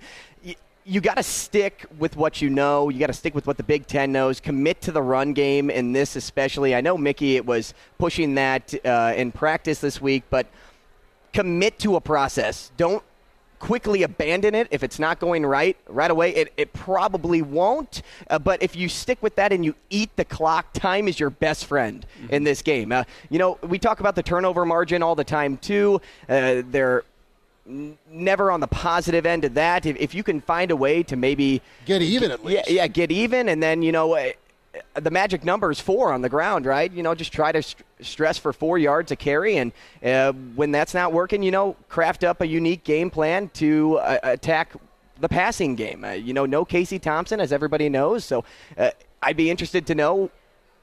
You got to stick with what you know. You got to stick with what the Big Ten knows. Commit to the run game in this, especially. I know Mickey it was pushing that uh, in practice this week, but commit to a process. Don't quickly abandon it if it's not going right right away. It, it probably won't. Uh, but if you stick with that and you eat the clock, time is your best friend in this game. Uh, you know, we talk about the turnover margin all the time too. Uh, they're never on the positive end of that. If, if you can find a way to maybe
Get even at least.
yeah, yeah, get even, and then you know. The magic number is four on the ground, right? You know, just try to st- stress for four yards a carry, and uh, when that's not working, you know, craft up a unique game plan to uh, attack the passing game. Uh, you know, no Casey Thompson, as everybody knows, so uh, I'd be interested to know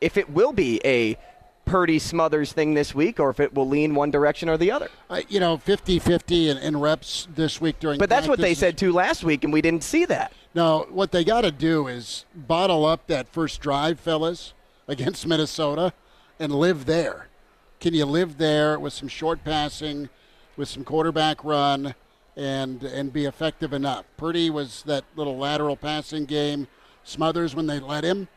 if it will be a Purdy Smothers thing this week, or if it will lean one direction or the other.
Uh, you know, 50-50 in, in reps this week during.
But that's what they said too last week, and we didn't see that.
No, what they got to do is bottle up that first drive, fellas, against Minnesota, and live there. Can you live there with some short passing, with some quarterback run, and and be effective enough? Purdy was that little lateral passing game. Smothers when they let him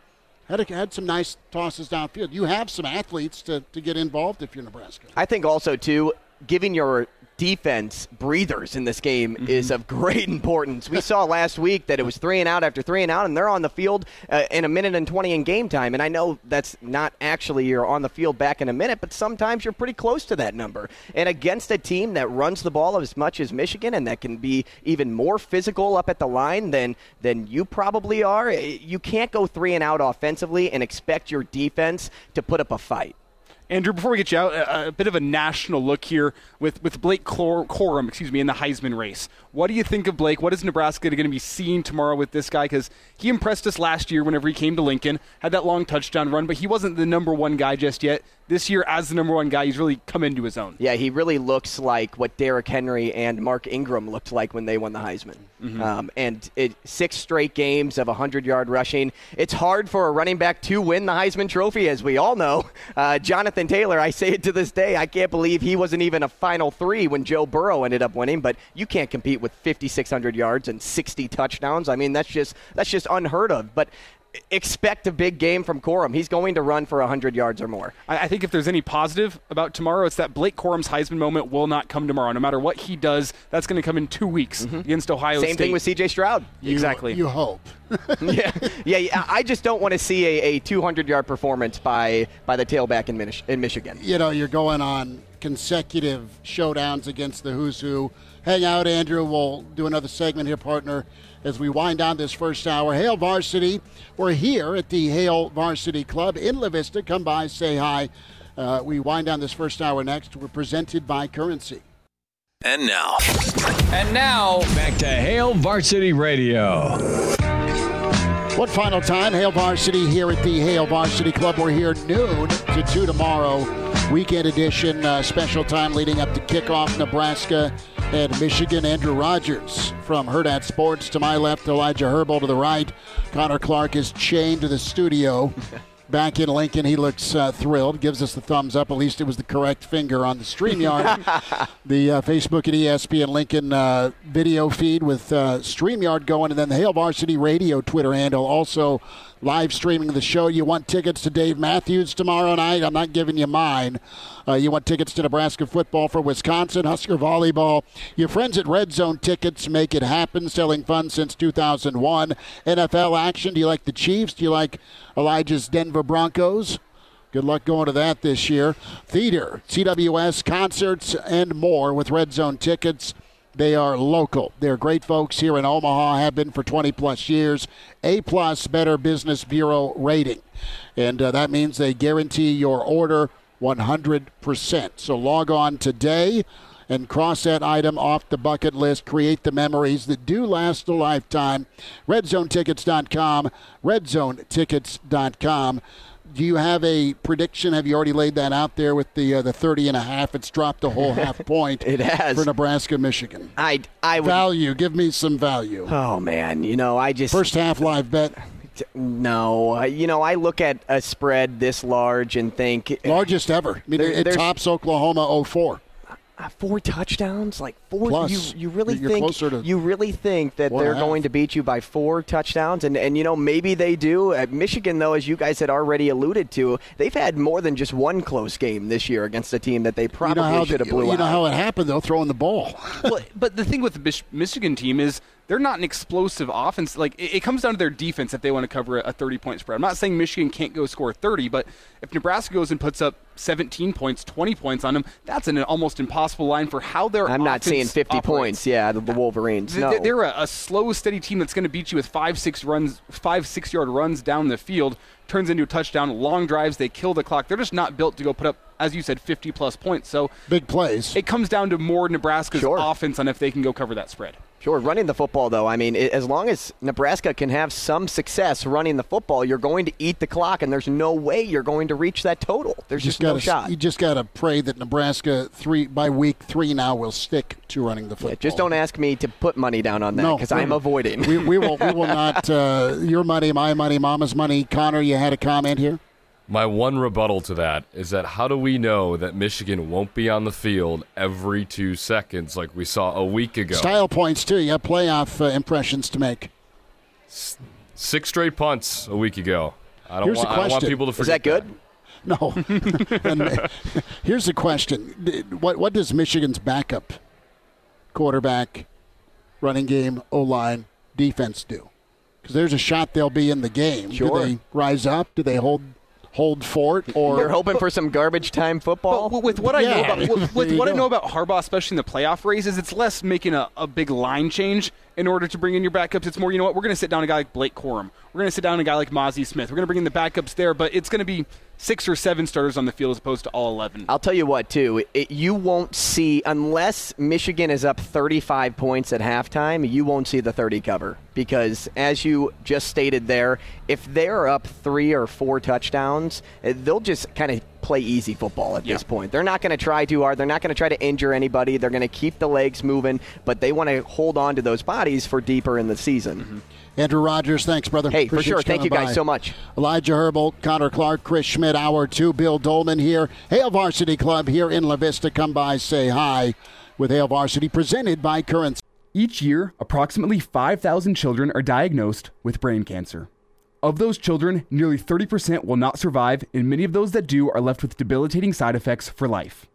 had had some nice tosses downfield. You have some athletes to, to get involved if you're Nebraska.
I think also too giving your defense breathers in this game is of great importance. We saw last week that it was three and out after three and out, and they're on the field uh, in a minute and twenty in game time. And I know that's not actually you're on the field back in a minute, but sometimes you're pretty close to that number. And against a team that runs the ball as much as Michigan and that can be even more physical up at the line than than you probably are, eh, you can't go three and out offensively and expect your defense to put up a fight.
Andrew, before we get you out, a, a bit of a national look here with, with Blake Corum, excuse me, in the Heisman race. What do you think of Blake? What is Nebraska going to be seeing tomorrow with this guy? Because he impressed us last year whenever he came to Lincoln, had that long touchdown run, but he wasn't the number one guy just yet. This year, as the number one guy, he's really come into his own.
Yeah, he really looks like what Derrick Henry and Mark Ingram looked like when they won the Heisman. Um, and it, six straight games of 100 yard rushing. It's hard for a running back to win the Heisman Trophy, as we all know. Uh, Jonathan Taylor, I say it to this day, I can't believe he wasn't even a final three when Joe Burrow ended up winning. But you can't compete with 5,600 yards and 60 touchdowns. I mean, that's just that's just unheard of. But expect a big game from Corum. He's going to run for 100 yards or more.
I, I think if there's any positive about tomorrow, it's that Blake Corum's Heisman moment will not come tomorrow. No matter what he does, that's going to come in two weeks against Ohio
Mm-hmm. Same thing with C.J. Stroud.
You-
Exactly.
You hope.
yeah, yeah, yeah. I just don't want to see a, a 200 yard performance by by the tailback in, Mich- in Michigan.
You know, you're going on consecutive showdowns against the who's who. Hang out, Andrew. We'll do another segment here, partner, as we wind down this first hour. Hail Varsity. We're here at the Hail Varsity Club in La Vista. Come by, say hi. Uh, we wind down this first hour next. We're presented by Currency.
And now.
And now, back to Hail Varsity Radio.
One final time, Hail Varsity here at the Hail Varsity Club. We're here noon to 2 tomorrow. Weekend edition, uh, special time leading up to kickoff Nebraska and Michigan. Andrew Rogers from Hurrdat Sports to my left, Elijah Herbold to the right. Connor Clark is chained to the studio. Back in Lincoln, he looks uh, thrilled. Gives us the thumbs up. At least it was the correct finger on the StreamYard, the uh, Facebook and ESPN Lincoln uh, video feed with uh, StreamYard going, and then the Hail Varsity Radio Twitter handle also live streaming the show. You want tickets to Dave Matthews tomorrow night? I'm not giving you mine. Uh, you want tickets to Nebraska football for Wisconsin, Husker volleyball. Your friends at Red Zone Tickets make it happen, selling fun since 2001. NFL action. Do you like the Chiefs? Do you like Elijah's Denver Broncos? Good luck going to that this year. Theater, CWS, concerts, and more with Red Zone Tickets. They are local. They're great folks here in Omaha, have been for 20 plus years. A plus Better Business Bureau rating. And uh, that means they guarantee your order 100%. So log on today and cross that item off the bucket list. Create the memories that do last a lifetime. RedZoneTickets.com. RedZoneTickets.com. Do you have a prediction? Have you already laid that out there with the uh, the 30 and a half? It's dropped a whole half point.
It has.
For Nebraska, Michigan.
I, I would,
Value. Give me some value.
Oh, man. You know, I just.
First half live bet.
No, you know, I look at a spread this large and think
Largest ever. I mean, it tops Oklahoma 04.
Uh, four touchdowns, like four.
Plus,
you, you really
you're
think
closer to
you really think that they're going to beat you by four touchdowns, and and you know maybe they do. At Michigan, though, as you guys had already alluded to, they've had more than just one close game this year against a team that they
You
probably
know how
should have blew
you know how it happened though, throwing the ball.
well, but the thing with the Mich- Michigan team is they're not an explosive offense. Like it, it comes down to their defense if they want to cover a 30 point spread. I'm not saying Michigan can't go score 30, but if Nebraska goes and puts up 17 points, 20 points on them, that's an almost impossible line for how their
I'm not
offense
seeing 50
operates.
points. Yeah, the, the Wolverines.
Th-
No,
They're a, a slow, steady team that's going to beat you with five, six runs, five, six yard runs down the field. Turns into a touchdown. Long drives. They kill the clock. They're just not built to go put up, as you said, 50 plus points. So
Big plays.
it comes down to more Nebraska's
Sure.
offense on if they can go cover that spread.
Sure, running the football though. I mean, as long as Nebraska can have some success running the football, you're going to eat the clock, and there's no way you're going to reach that total. There's just, no
gotta,
shot.
You just got to pray that Nebraska three by week three now will stick to running the football.
Yeah, just don't ask me to put money down on that
No,
because I'm avoiding.
we, we will. We will not. Uh, your money, my money, Mama's money. Connor, you had a comment here.
My one rebuttal to that is that how do we know that Michigan won't be on the field every two seconds like we saw a week ago?
Style points too. You have playoff uh, impressions to make.
Six straight punts a week ago. I don't,
Here's
want,
the
I don't want
question.
people to forget.
Is that good?
No. and, uh, here's the question: What what does Michigan's backup quarterback, running game, O line, defense do? Because there's a shot they'll be in the game.
Sure.
Do they rise up? Do they hold hold fort? Or
You're hoping for some garbage time football.
But with what I know about with, with
you
what I know about Harbaugh, especially in the playoff races, it's less making a, a big line change in order to bring in your backups. It's more, you know what, we're going to sit down a guy like Blake Corum. We're going to sit down a guy like Mozzie Smith. We're going to bring in the backups there, but it's going to be six or seven starters on the field as opposed to all 11.
I'll tell you what, too. It, you won't see, unless Michigan is up 35 points at halftime, you won't see the 30 cover. Because, as you just stated there, if they're up three or four touchdowns, eh, they'll just kind of play easy football at this point. They're not going to try too hard. They're not going to try to injure anybody. They're going to keep the legs moving, but they want to hold on to those bodies for deeper in the season.
Andrew Rogers, thanks, brother.
Hey, for
Appreciate
sure. Thank you guys
by.
so much.
Elijah Herbold, Connor Clark, Chris Schmitz, hour two, Bill Doleman here. Hail Varsity Club here in La Vista. Come by, say hi with Hail Varsity, presented by Currency.
Each year, approximately 5,000 children are diagnosed with brain cancer. Of those children, nearly 30% will not survive, and many of those that do are left with debilitating side effects for life.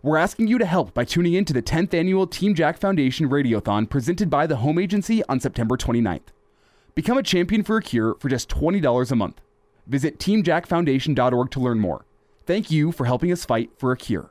We're asking you to help by tuning in to the 10th annual Team Jack Foundation Radiothon presented by the Home Agency on September 29th. Become a champion for a cure for just $20 a month. Visit teamjackfoundation.org to learn more. Thank you for helping us fight for a cure.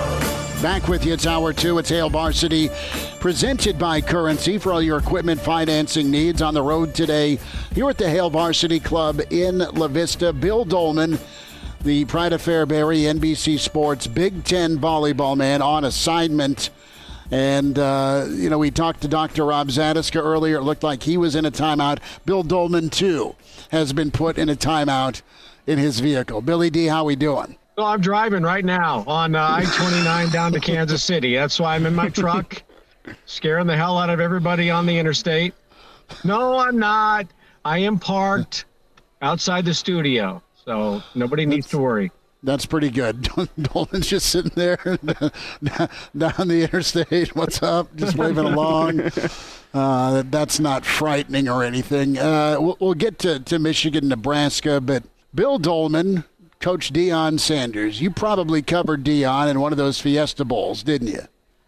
Back with you. It's hour two. It's Hail Varsity, presented by Currency for all your equipment financing needs on the road today. Here at the Hail Varsity Club in La Vista, Bill Doleman, the Pride of Fairbury, NBC Sports Big Ten volleyball man on assignment. And, uh, you know, we talked to Dr. Rob Zatechka earlier. It looked like he was in a timeout. Bill Doleman, too, has been put in a timeout in his vehicle. Billy D, how we doing?
Well, I'm driving right now on uh, I-29 down to Kansas City. That's why I'm in my truck, scaring the hell out of everybody on the interstate. No, I'm not. I am parked outside the studio, so nobody needs to worry.
That's pretty good. Dolan's just sitting there down the interstate. What's up? Just waving along. Uh, that's not frightening or anything. Uh, we'll, we'll, get to, to Michigan, Nebraska, but Bill Doleman, Coach Deion Sanders. You probably covered Deion in one of those Fiesta Bowls, didn't you?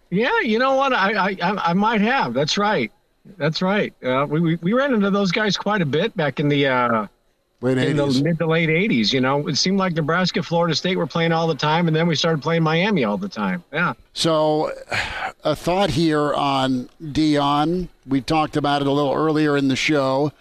Yeah, you know what? I I, I might have. That's right. That's right. Uh, we, we, we ran into those guys quite a bit back in the uh,
late
in
80s.
the mid to late '80s. You know, it seemed like Nebraska, Florida State were playing all the time, and then we started playing Miami all the time. Yeah.
So, a thought here on Deion. We talked about it a little earlier in the show.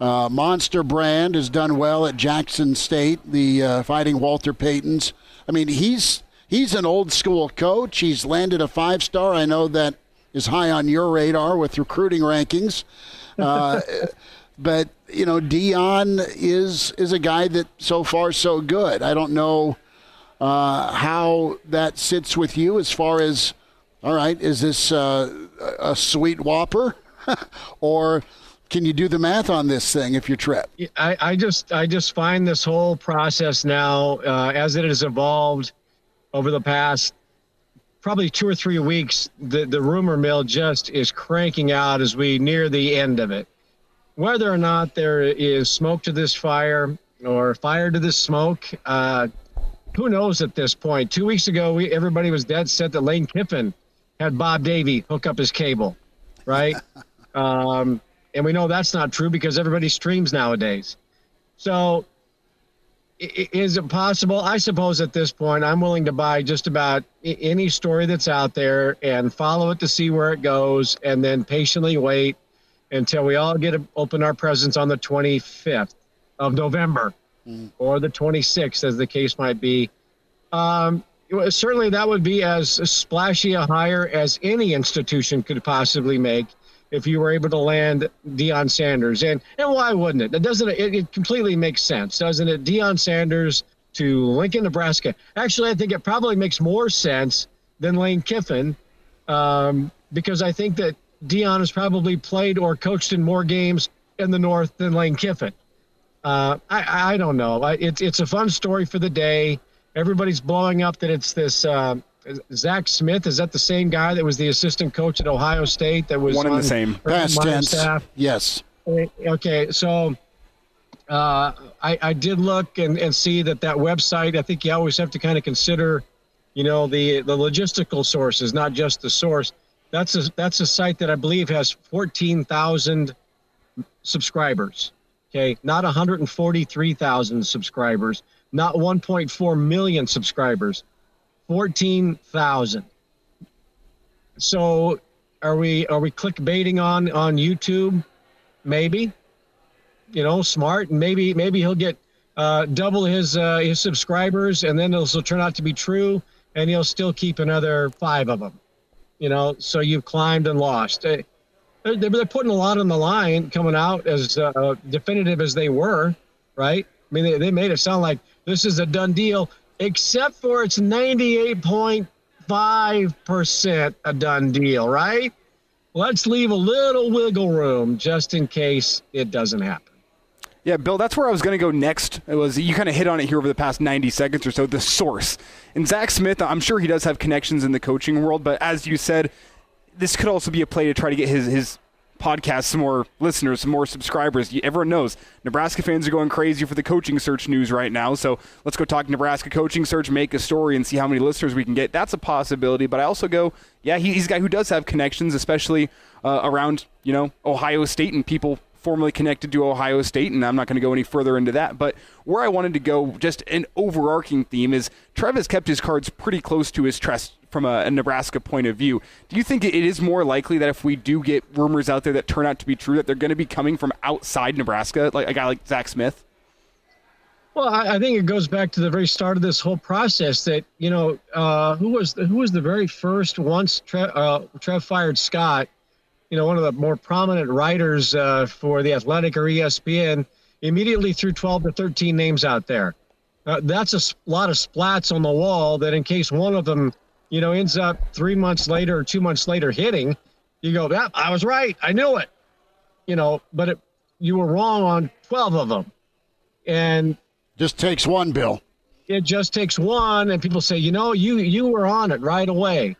Uh, Monster Brand has done well at Jackson State, the uh, Fighting Walter Paytons. I mean, he's he's an old school coach. He's landed a five star. I know that is high on your radar with recruiting rankings. Uh, but you know, Deion is is a guy that so far so good. I don't know uh, how that sits with you as far as all right. Is this uh, a sweet whopper or can you do the math on this thing if you trip?
I, I just I just find this whole process now uh, as it has evolved over the past probably two or three weeks. The the rumor mill just is cranking out as we near the end of it. Whether or not there is smoke to this fire or fire to this smoke, uh, who knows at this point? Two weeks ago, we everybody was dead set that Lane Kiffin had Bob Davie hook up his cable, right? um, and we know that's not true because everybody streams nowadays. So, is it possible? I suppose at this point, I'm willing to buy just about any story that's out there and follow it to see where it goes, and then patiently wait until we all get to open our presents on the 25th of November mm. or the 26th, as the case might be. Um, certainly, that would be as splashy a hire as any institution could possibly make if you were able to land Deion Sanders. And and why wouldn't it? That doesn't it, it completely makes sense, doesn't it? Deion Sanders to Lincoln, Nebraska. Actually, I think it probably makes more sense than Lane Kiffin, um, because I think that Deion has probably played or coached in more games in the North than Lane Kiffin. Uh, I, I don't know. It's it's a fun story for the day. Everybody's blowing up that it's this uh, Zach Smith is that the same guy that was the assistant coach at Ohio State? That was
one in the same
past tense. Staff? Yes.
Okay, so uh, I, I did look and, and see that that website. I think you always have to kind of consider, you know, the the logistical sources, not just the source. That's a that's a site that I believe has fourteen thousand subscribers. Okay, not one hundred and forty three thousand subscribers, not one point four million subscribers 14,000. So are we are we clickbaiting on on YouTube? Maybe. You know, smart. Maybe maybe he'll get uh, double his uh, his subscribers, and then it'll turn out to be true, and he'll still keep another five of them. You know, so you've climbed and lost. They're, they're putting a lot on the line, coming out as uh, definitive as they were, right? I mean, they, they made it sound like this is a done deal except for it's 98.5% a done deal, right? Let's leave a little wiggle room just in case it doesn't happen.
Yeah, Bill, that's where I was going to go next. It was you kind of hit on it here over the past 90 seconds or so. The source and Zach Smith. I'm sure he does have connections in the coaching world, but as you said, this could also be a play to try to get his his podcast some more listeners, some more subscribers. Everyone knows Nebraska fans are going crazy for the coaching search news right now. So let's go talk Nebraska coaching search, make a story, and see how many listeners we can get. That's a possibility. But I also go, yeah, he's a guy who does have connections, especially uh, around you know Ohio State and people formerly connected to Ohio State, and I'm not going to go any further into that. But where I wanted to go, just an overarching theme, is Trev has kept his cards pretty close to his chest from a, a, Nebraska point of view. Do you think it is more likely that if we do get rumors out there that turn out to be true, that they're going to be coming from outside Nebraska, like a guy like Zach Smith?
Well, I, think it goes back to the very start of this whole process. That you know, uh, who was the, who was the very first once Trev, uh, Trev fired Scott you know, one of the more prominent writers uh, for the Athletic or ESPN, immediately threw 12 to 13 names out there. Uh, that's a lot of splats on the wall that, in case one of them, you know, ends up three months later or two months later hitting, you go, yeah, I was right. I knew it. You know, but it, you were wrong on 12 of them. And
just takes one, Bill.
It just takes one. And people say, you know, you, you were on it right away.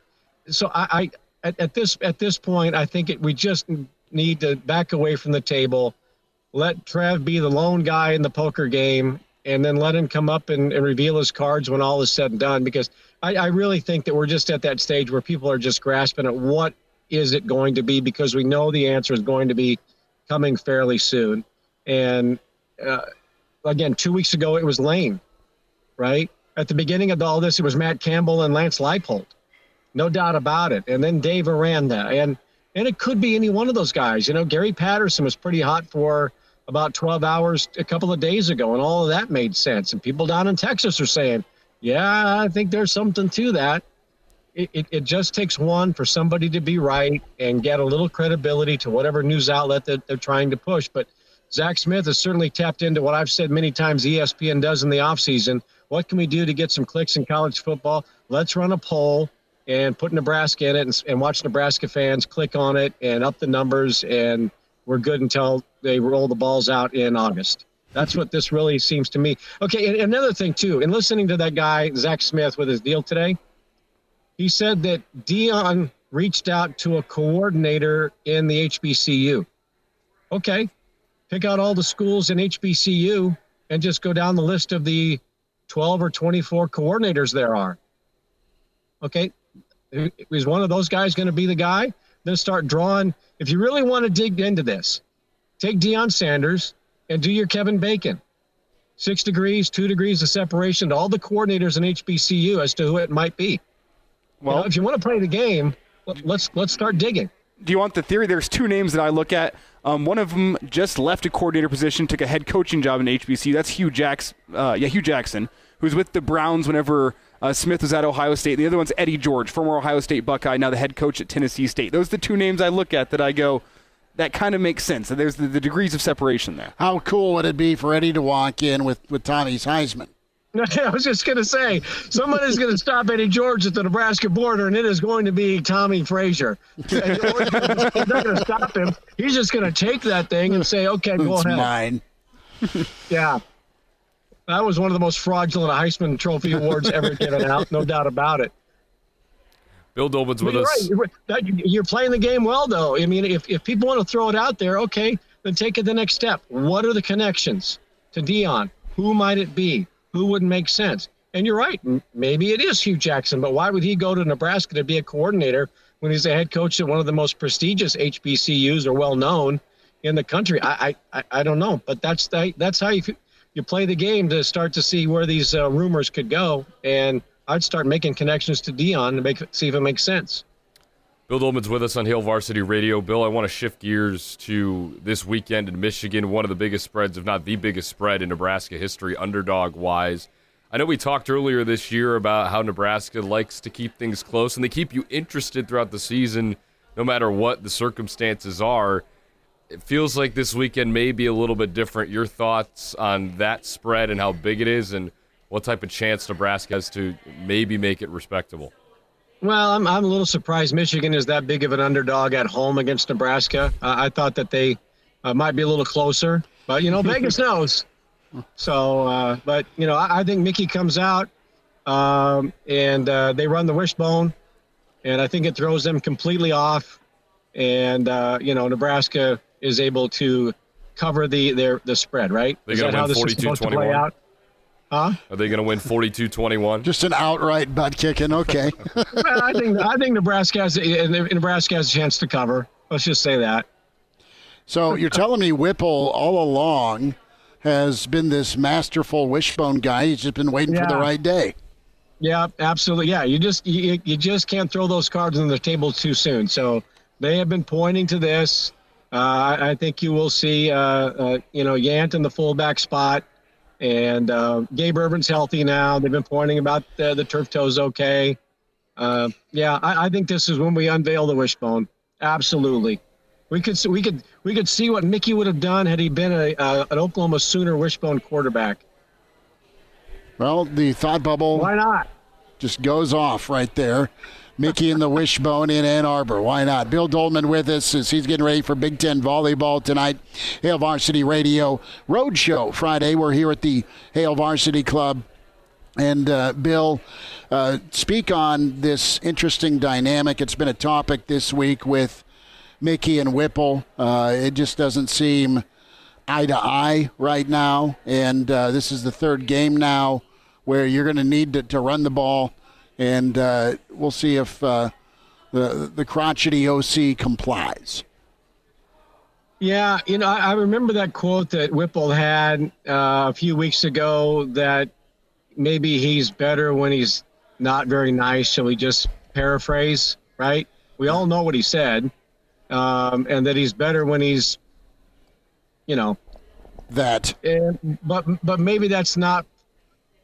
So I, I at, at this at this point, I think it, we just need to back away from the table, let Trev be the lone guy in the poker game, and then let him come up and, and reveal his cards when all is said and done. Because I, I really think that we're just at that stage where people are just grasping at what is it going to be because we know the answer is going to be coming fairly soon. And uh, again, two weeks ago it was Lane, right? At the beginning of all this, it was Matt Campbell and Lance Leipold no doubt about it. And then Dave Aranda, and and it could be any one of those guys. You know, Gary Patterson was pretty hot for about 12 hours a couple of days ago, and all of that made sense. And people down in Texas are saying, "Yeah, I think there's something to that." It, it, it just takes one for somebody to be right and get a little credibility to whatever news outlet that they're trying to push. But Zach Smith has certainly tapped into what I've said many times ESPN does in the offseason. What can we do to get some clicks in college football? Let's run a poll and put Nebraska in it and, and watch Nebraska fans click on it and up the numbers, and we're good until they roll the balls out in August. That's what this really seems to me. Okay, another thing too, in listening to that guy Zach Smith with his deal today, he said that Deion reached out to a coordinator in the HBCU. Okay, pick out all the schools in HBCU and just go down the list of the 12 or 24 coordinators there are. Okay, is one of those guys going to be the guy? Then start drawing. If you really want to dig into this, take Deion Sanders and do your Kevin Bacon. Six degrees, two degrees of separation to all the coordinators in HBCU as to who it might be. Well, you know, if you want to play the game, let's let's start digging.
Do you want the theory? There's two names that I look at. Um, one of them just left a coordinator position, took a head coaching job in HBC. That's Hue Jackson. Uh, yeah, Hue Jackson, who's with the Browns whenever uh, Smith was at Ohio State. The other one's Eddie George, former Ohio State Buckeye, now the head coach at Tennessee State. Those are the two names I look at that I go, that kind of makes sense. There's the, the, degrees of separation there.
How cool would it be for Eddie to walk in with, with Tommie's Heisman?
I was just going to say, somebody's going to stop Eddie George at the Nebraska border, and it is going to be Tommie Frazier. He's not going to stop him. He's just going to take that thing and say, okay, go
it's
ahead.
mine.
yeah. That was one of the most fraudulent Heisman Trophy awards ever given out, no doubt about it.
Bill Doleman's with us.
Right. You're playing the game well, though. I mean, if, if people want to throw it out there, okay, then take it the next step. What are the connections to Deion? Who might it be? Who wouldn't make sense? And you're right. Maybe it is Hue Jackson, but why would he go to Nebraska to be a coordinator when he's a head coach at one of the most prestigious HBCUs or well known in the country? I, I, I don't know, but that's the, that's how you you play the game to start to see where these uh, rumors could go, and I'd start making connections to Deion to make see if it makes sense.
Bill Doleman's with us on Hail Varsity Radio. Bill, I want to shift gears to this weekend in Michigan, one of the biggest spreads, if not the biggest spread in Nebraska history, underdog wise. I know we talked earlier this year about how Nebraska likes to keep things close and they keep you interested throughout the season, no matter what the circumstances are it feels like this weekend may be a little bit different. Your thoughts on that spread and how big it is, and what type of chance Nebraska has to maybe make it respectable?
Well, I'm, I'm a little surprised Michigan is that big of an underdog at home against Nebraska. Uh, I thought that they uh, might be a little closer. But you know, Vegas knows. So, uh, but you know, I, I think Mickey comes out um, and uh, they run the wishbone, and I think it throws them completely off. And uh, you know, Nebraska is able to cover the their the spread. Right?
They're
is
gonna
that how
win
this is supposed to play
42-21?
out? Huh?
Are they going to win 42-21?
Just an outright butt kicking. Okay.
well, I think I think Nebraska has Nebraska has a chance to cover. Let's just say that.
So you're telling me Whipple all along has been this masterful wishbone guy. He's just been waiting for the right day.
Yeah, absolutely. Yeah, you just you, you just can't throw those cards on the table too soon. So they have been pointing to this. Uh, I, think you will see, uh, uh, you know, Yant in the fullback spot, and uh, Gabe Ervin's healthy now. They've been pointing about the, the turf toes okay. Uh, yeah, I, I think this is when we unveil the wishbone. Absolutely, we could we could we could see what Mickey would have done had he been a, uh, an Oklahoma Sooner wishbone quarterback.
Well, the thought bubble.
Why not?
Just goes off right there. Mickey and the Wishbone in Ann Arbor. Why not? Bill Doleman with us as he's getting ready for Big Ten volleyball tonight. Hail Varsity Radio Roadshow Friday. We're here at the Hail Varsity Club. And uh, Bill, uh, speak on this interesting dynamic. It's been a topic this week with Mickey and Whipple. Uh, it just doesn't seem eye to eye right now. And uh, this is the third game now where you're going to need to, to run the ball. And uh, we'll see if uh, the, the crotchety OC complies.
Yeah, you know, I, I remember that quote that Whipple had uh, a few weeks ago that maybe he's better when he's not very nice. Shall we just paraphrase, right? We all know what he said, um, and that he's better when he's, you know,
that.
And, but but maybe that's not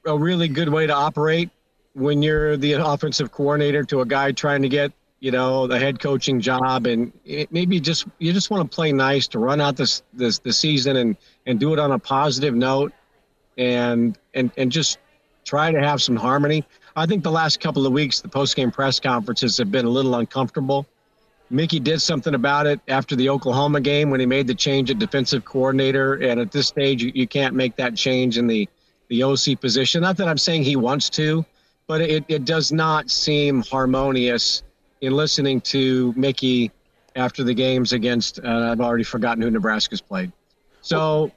a really good way to operate when you're the offensive coordinator to a guy trying to get you know the head coaching job and it, maybe just you just want to play nice to run out this this the season and and do it on a positive note and and and just try to have some harmony. I think the last couple of weeks the post-game press conferences have been a little uncomfortable. Mickey did something about it after the oklahoma game when he made the change at defensive coordinator and at this stage you, you can't make that change in the the oc position. Not that i'm saying he wants to but it, it does not seem harmonious in listening to Mickey after the games against, uh, I've already forgotten who Nebraska's played. So,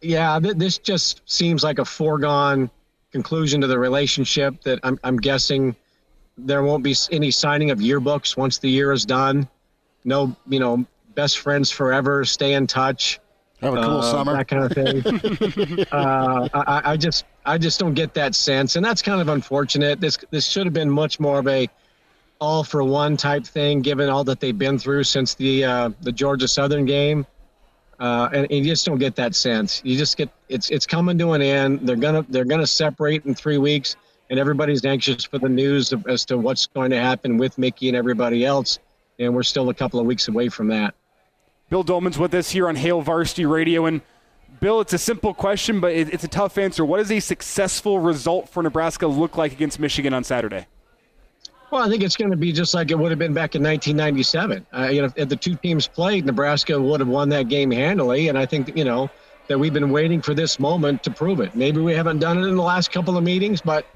yeah, th- this just seems like a foregone conclusion to the relationship that I'm, I'm guessing there won't be any signing of yearbooks once the year is done. No, you know, best friends forever, stay in touch.
Have a cool
uh,
summer.
That kind of thing. uh, I, I just, I just don't get that sense, and that's kind of unfortunate. This, this should have been much more of a all for one type thing, given all that they've been through since the uh, the Georgia Southern game. Uh, and, and you just don't get that sense. You just get it's it's coming to an end. They're gonna they're gonna separate in three weeks, and everybody's anxious for the news as to what's going to happen with Mickey and everybody else. And we're still a couple of weeks away from that.
Bill Doleman's with us here on Hail Varsity Radio. And Bill, it's a simple question, but it, it's a tough answer. What does a successful result for Nebraska look like against Michigan on Saturday?
Well, I think it's going to be just like it would have been back in 1997. Uh, you know, if the two teams played, Nebraska would have won that game handily, and I think you know that we've been waiting for this moment to prove it. Maybe we haven't done it in the last couple of meetings, but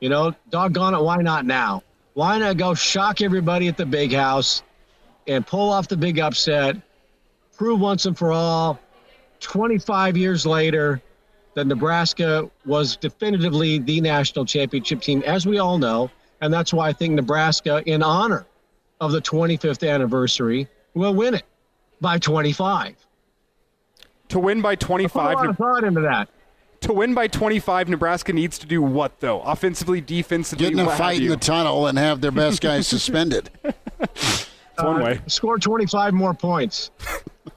you know, doggone it, why not now? Why not go shock everybody at the big house and pull off the big upset? Prove once and for all, 25 years later, that Nebraska was definitively the national championship team, as we all know. And that's why I think Nebraska, in honor of the 25th anniversary, will win it by 25.
To win by
Put a
25,
lot of thought into that.
to win by 25, Nebraska needs to do what though? Offensively, defensively,
Get in a fight in the tunnel and have their best guys suspended.
It's one
Uh,
way.
Score 25 more points.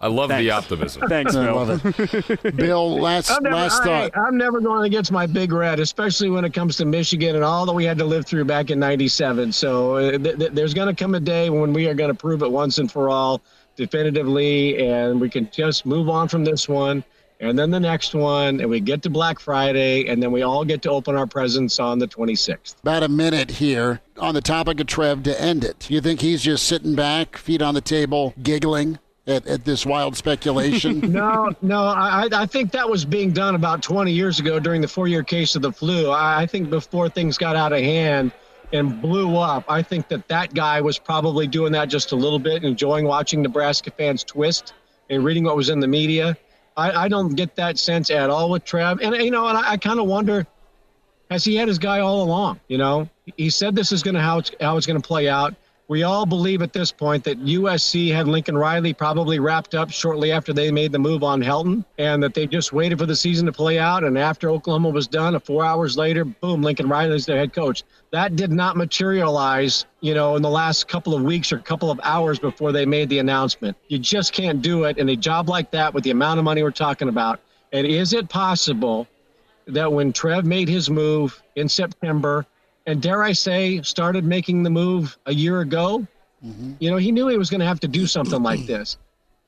I love
Thanks.
the optimism.
Thanks,
I
Bill.
love it. Bill, last
I'm never,
last thought.
I'm never going against my big red, especially when it comes to Michigan and all that we had to live through back in '97. So uh, th- th- there's going to come a day when we are going to prove it once and for all, definitively, and we can just move on from this one, and then the next one, and we get to Black Friday, and then we all get to open our presents on the 26th.
About a minute here on the topic of Trev to end it. You think he's just sitting back, feet on the table, giggling at, at this wild speculation?
no, no. I, I think that was being done about 20 years ago during the four-year case of the flu. I, think before things got out of hand and blew up, I think that that guy was probably doing that just a little bit, enjoying watching Nebraska fans twist and reading what was in the media. I, I don't get that sense at all with Trev. And, you know, and I, I kind of wonder has he had his guy all along? You know, he said this is going to how it's, how it's going to play out. We all believe at this point that USC had Lincoln Riley probably wrapped up shortly after they made the move on Helton, and that they just waited for the season to play out. And after Oklahoma was done, a four hours later, boom, Lincoln Riley's their head coach. That did not materialize, you know, in the last couple of weeks or couple of hours before they made the announcement. You just can't do it in a job like that with the amount of money we're talking about. And is it possible that when Trev made his move in September, and dare I say, started making the move a year ago. Mm-hmm. You know, he knew he was going to have to do something like this.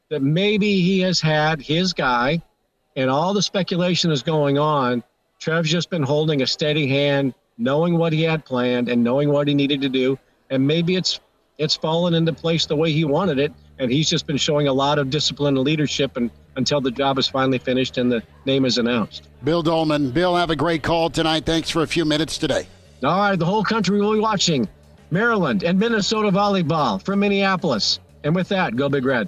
That maybe he has had his guy, and all the speculation is going on. Trev's just been holding a steady hand, knowing what he had planned and knowing what he needed to do, and maybe it's it's fallen into place the way he wanted it, and he's just been showing a lot of discipline and leadership and until the job is finally finished and the name is announced.
Bill Doleman. Bill, have a great call tonight. Thanks for a few minutes today.
All right, the whole country will be watching Maryland and Minnesota volleyball from Minneapolis. And with that, go Big Red.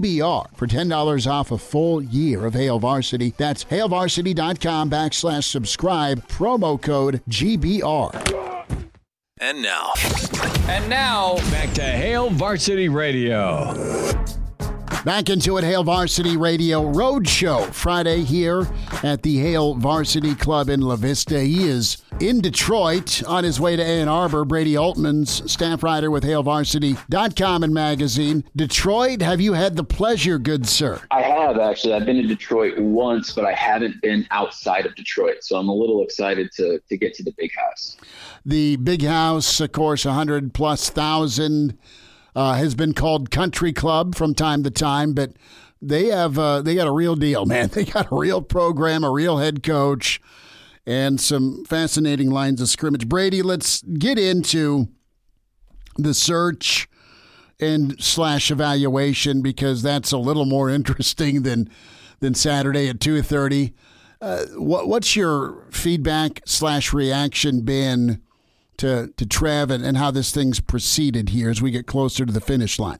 GBR for $10 off a full year of Hail Varsity. That's hailvarsity.com backslash subscribe, promo code GBR.
And now.
And now, back to Hail Varsity Radio.
Back into it, Hail Varsity Radio Roadshow Friday here at the Hail Varsity Club in La Vista. He is in Detroit on his way to Ann Arbor. Brady Oltmans staff writer with HailVarsity.com and magazine. Detroit, have you had the pleasure, good sir?
I have actually. I've been to Detroit once, but I haven't been outside of Detroit, so I'm a little excited to to get to the big house.
The big house, of course, 100 plus thousand uh, has been called Country Club from time to time, but they have uh, they got a real deal, man. They got a real program, a real head coach, and some fascinating lines of scrimmage. Brady, let's get into the search and slash evaluation because that's a little more interesting than than Saturday at two thirty. Uh, what, what's your feedback slash reaction been to, to Trev and, and how this thing's proceeded here as we get closer to the finish line?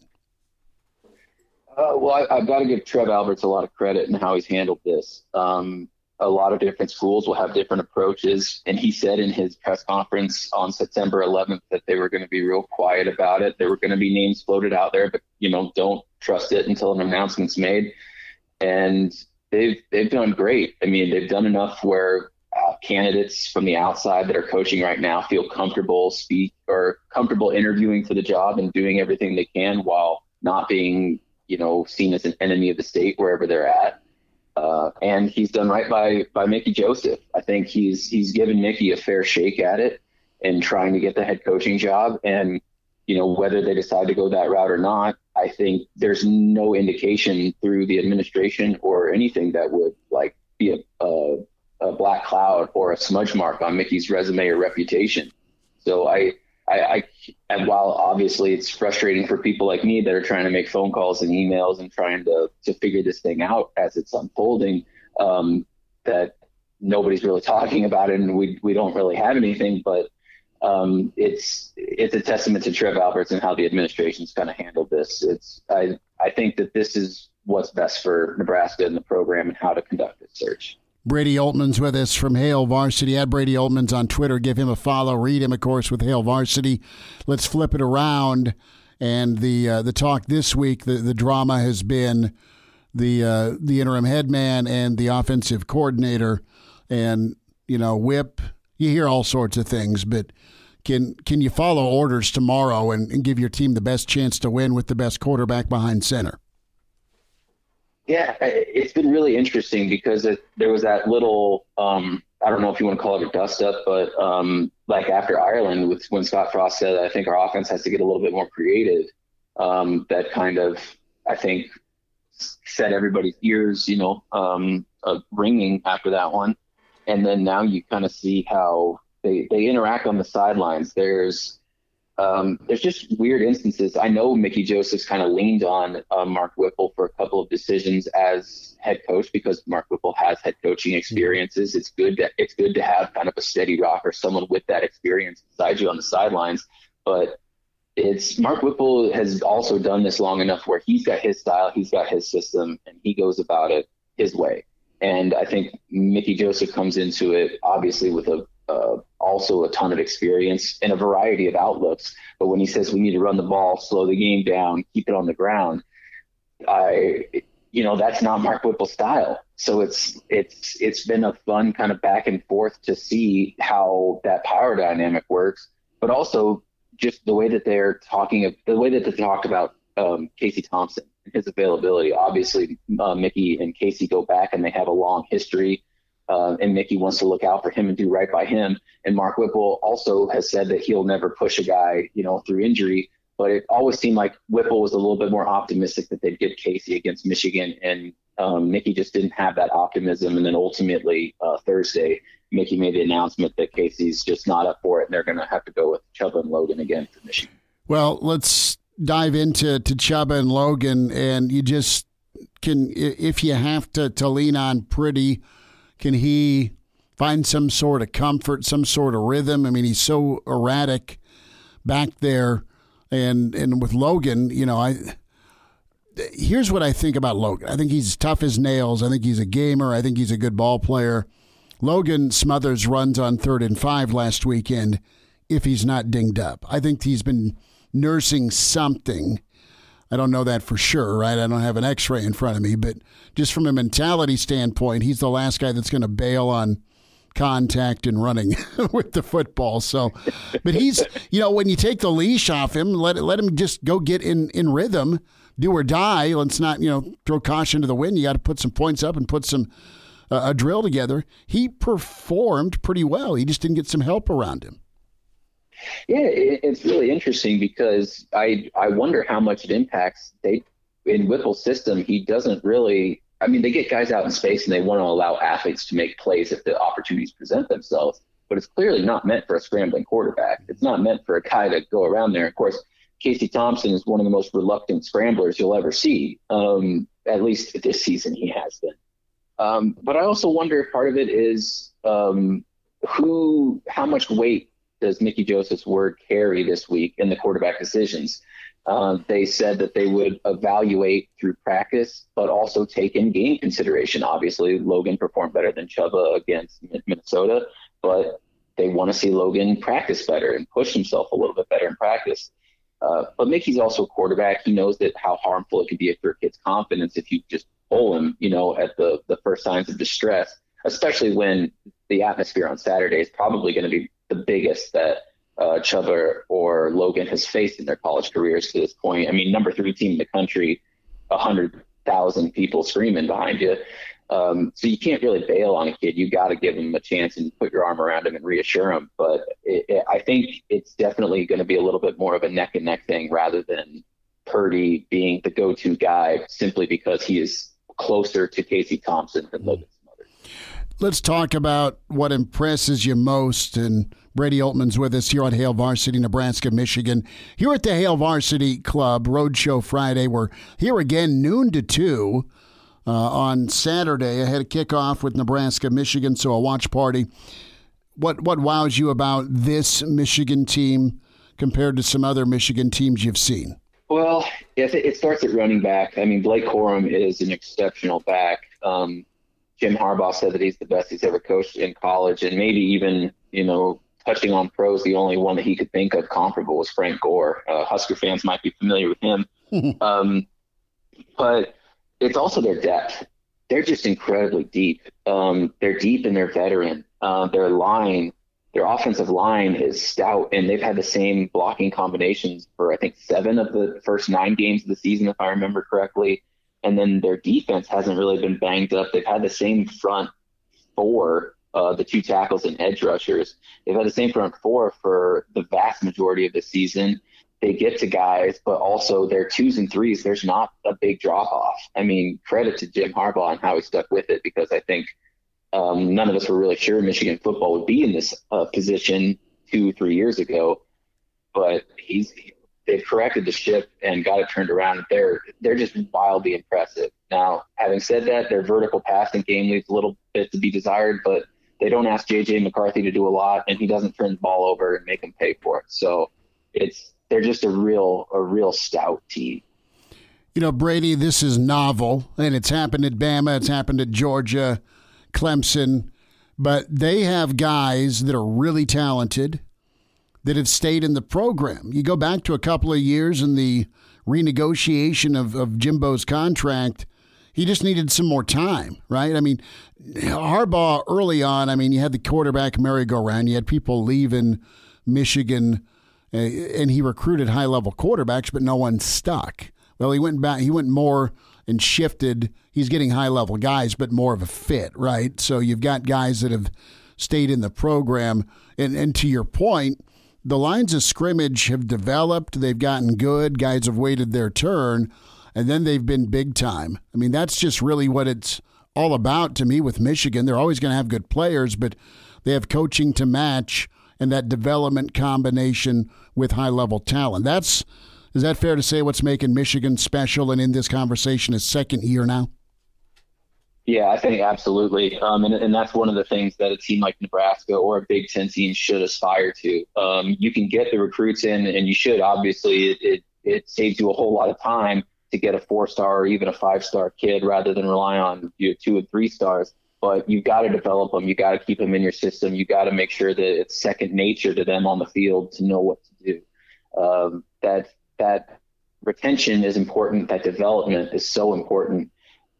Uh, well, I, have got to give Trev Alberts a lot of credit in how he's handled this. Um, a lot of different schools will have different approaches, and he said in his press conference on September 11th that they were going to be real quiet about it. There were going to be names floated out there, but you know, don't trust it until an announcement's made. And they've they've done great. I mean, they've done enough where candidates from the outside that are coaching right now feel comfortable speak or comfortable interviewing for the job and doing everything they can while not being you know seen as an enemy of the state wherever they're at. Uh, and he's done right by by Mickey Joseph. I think he's he's given Mickey a fair shake at it and trying to get the head coaching job. And you know whether they decide to go that route or not, I think there's no indication through the administration or anything that would like be a, a a black cloud or a smudge mark on Mickey's resume or reputation. So I, I, I, and while obviously it's frustrating for people like me that are trying to make phone calls and emails and trying to to figure this thing out as it's unfolding, um, that nobody's really talking about it and we we don't really have anything, but um, it's it's a testament to Trev Alberts and how the administration's kind of handled this. It's I I think that this is what's best for Nebraska and the program and how to conduct this search.
Brady Oltmans with us from Hail Varsity. At Brady Oltmans on Twitter. Give him a follow. Read him, of course, with Hail Varsity. Let's flip it around And the uh, the talk this week, the, the drama has been the uh, the interim head man and the offensive coordinator, and you know whip. You hear all sorts of things, but can can you follow orders tomorrow and, and give your team the best chance to win with the best quarterback behind center?
Yeah, it's been really interesting because it, there was that little um, I don't know if you want to call it a dust up, but um, like after Ireland, with when Scott Frost said, I think our offense has to get a little bit more creative. Um, that kind of, I think, set everybody's ears, you know, um, uh, ringing after that one. And then now you kind of see how they, they interact on the sidelines. There's um, there's just weird instances. I know Mickey Joseph's kind of leaned on uh, Mark Whipple for a couple of decisions as head coach because Mark Whipple has head coaching experiences. It's good that it's good to have kind of a steady rock or someone with that experience beside you on the sidelines. But it's Mark Whipple has also done this long enough where he's got his style, he's got his system, and he goes about it his way. And I think Mickey Joseph comes into it obviously with a uh, also a ton of experience and a variety of outlooks. But when he says we need to run the ball, slow the game down, keep it on the ground, I, you know, that's not Mark Whipple's style. So it's it's it's been a fun kind of back and forth to see how that power dynamic works, but also just the way that they're talking, the way that they talked about um, Casey Thompson his availability. Obviously, uh, Mickey and Casey go back and they have a long history uh, and Mickey wants to look out for him and do right by him. And Mark Whipple also has said that he'll never push a guy, you know, through injury. But it always seemed like Whipple was a little bit more optimistic that they'd get Casey against Michigan, and um, Mickey just didn't have that optimism. And then ultimately uh, Thursday, Mickey made the announcement that Casey's just not up for it, and they're going to have to go with Chubba and Logan again for Michigan.
Well, let's dive into to Chubba and Logan, and you just can if you have to to lean on Purdy can he find some sort of comfort, some sort of rhythm? I mean, he's so erratic back there, and and with Logan, you know, I here's what I think about Logan. I think he's tough as nails. I think he's a gamer. I think he's a good ball player. Logan Smothers runs on third and five last weekend if he's not dinged up. I think he's been nursing something I don't know that for sure, right? I don't have an x ray in front of me, but just from a mentality standpoint, he's the last guy that's going to bail on contact and running with the football. So, but he's, you know, when you take the leash off him, let let him just go get in in rhythm, do or die. Let's not, you know, throw caution to the wind. You got to put some points up and put some uh, a drill together. He performed pretty well. He just didn't get some help around him.
Yeah, it's really interesting because I I wonder how much it impacts. They in Whipple's system, he doesn't really. I mean, they get guys out in space and they want to allow athletes to make plays if the opportunities present themselves. But it's clearly not meant for a scrambling quarterback. It's not meant for a guy to go around there. Of course, Casey Thompson is one of the most reluctant scramblers you'll ever see. Um, at least this season, he has been. Um, but I also wonder if part of it is um, who, how much weight does Mickey Joseph's word carry this week in the quarterback decisions? Uh, they said that they would evaluate through practice, but also take in game consideration. Obviously, Logan performed better than Chubba against Minnesota, but they want to see Logan practice better and push himself a little bit better in practice. Uh, but Mickey's also a quarterback. He knows that how harmful it can be for a kid's confidence if you just pull him, you know, at the the first signs of distress, especially when the atmosphere on Saturday is probably going to be the biggest that uh, Chubba or Logan has faced in their college careers to this point. I mean, number three team in the country, a hundred thousand people screaming behind you. Um, so you can't really bail on a kid. You got to give him a chance and put your arm around him and reassure him. But it, it, I think it's definitely going to be a little bit more of a neck and neck thing rather than Purdy being the go-to guy simply because he is closer to Casey Thompson than Logan
let's talk about what impresses you most. And Brady Oltmans with us here on Hail Varsity, Nebraska, Michigan. Here at the Hail Varsity Club Roadshow Friday. We're here again noon to two uh, on Saturday. I had a kickoff with Nebraska, Michigan, so a watch party. What what wows you about this Michigan team compared to some other Michigan teams you've seen?
Well, it starts at running back. I mean, Blake Corum is an exceptional back. Um, Jim Harbaugh said that he's the best he's ever coached in college, and maybe even you know touching on pros, the only one that he could think of comparable was Frank Gore. Uh, Husker fans might be familiar with him. um, but it's also their depth. They're just incredibly deep. Um, they're deep and they're veteran. Uh, their line, their offensive line is stout, and they've had the same blocking combinations for I think seven of the first nine games of the season, if I remember correctly. And then their defense hasn't really been banged up. They've had the same front four, uh, the two tackles and edge rushers. They've had the same front four for the vast majority of the season they get to guys, but also their twos and threes, there's not a big drop off. I mean, credit to Jim Harbaugh and how he stuck with it because I think um, none of us were really sure Michigan football would be in this uh, position two, three years ago. But he's they've corrected the ship and got it turned around. They're they're just wildly impressive. Now, having said that, their vertical passing game leaves a little bit to be desired, but they don't ask JJ McCarthy to do a lot, and he doesn't turn the ball over and make them pay for it. So it's they're just a real a real stout team.
You know, Brady, this is novel, and it's happened at Bama, it's happened at Georgia, Clemson, but they have guys that are really talented that have stayed in the program. You go back to a couple of years in the renegotiation of, of Jimbo's contract, he just needed some more time, right? I mean, Harbaugh early on, I mean, you had the quarterback merry-go-round, you had people leaving Michigan uh, and he recruited high level quarterbacks, but no one stuck. Well, he went back. He went more and shifted. He's getting high level guys, but more of a fit, right? So you've got guys that have stayed in the program, and and to your point, the lines of scrimmage have developed. They've gotten good. Guys have waited their turn, and then they've been big time. I mean, that's just really what it's all about to me with Michigan. They're always going to have good players, but they have coaching to match and that development combination with high level talent. That's is that fair to say what's making Michigan special and in this conversation is second year now?
Yeah, I think absolutely. Um, and, and that's one of the things that a team like Nebraska or a Big Ten team should aspire to. Um, you can get the recruits in, and you should. Obviously, it, it, it saves you a whole lot of time to get a four star or even a five star kid rather than rely on you know, two and three stars but you've got to develop them. You got to keep them in your system. You got to make sure that it's second nature to them on the field to know what to do. Um, that that retention is important. That development is so important,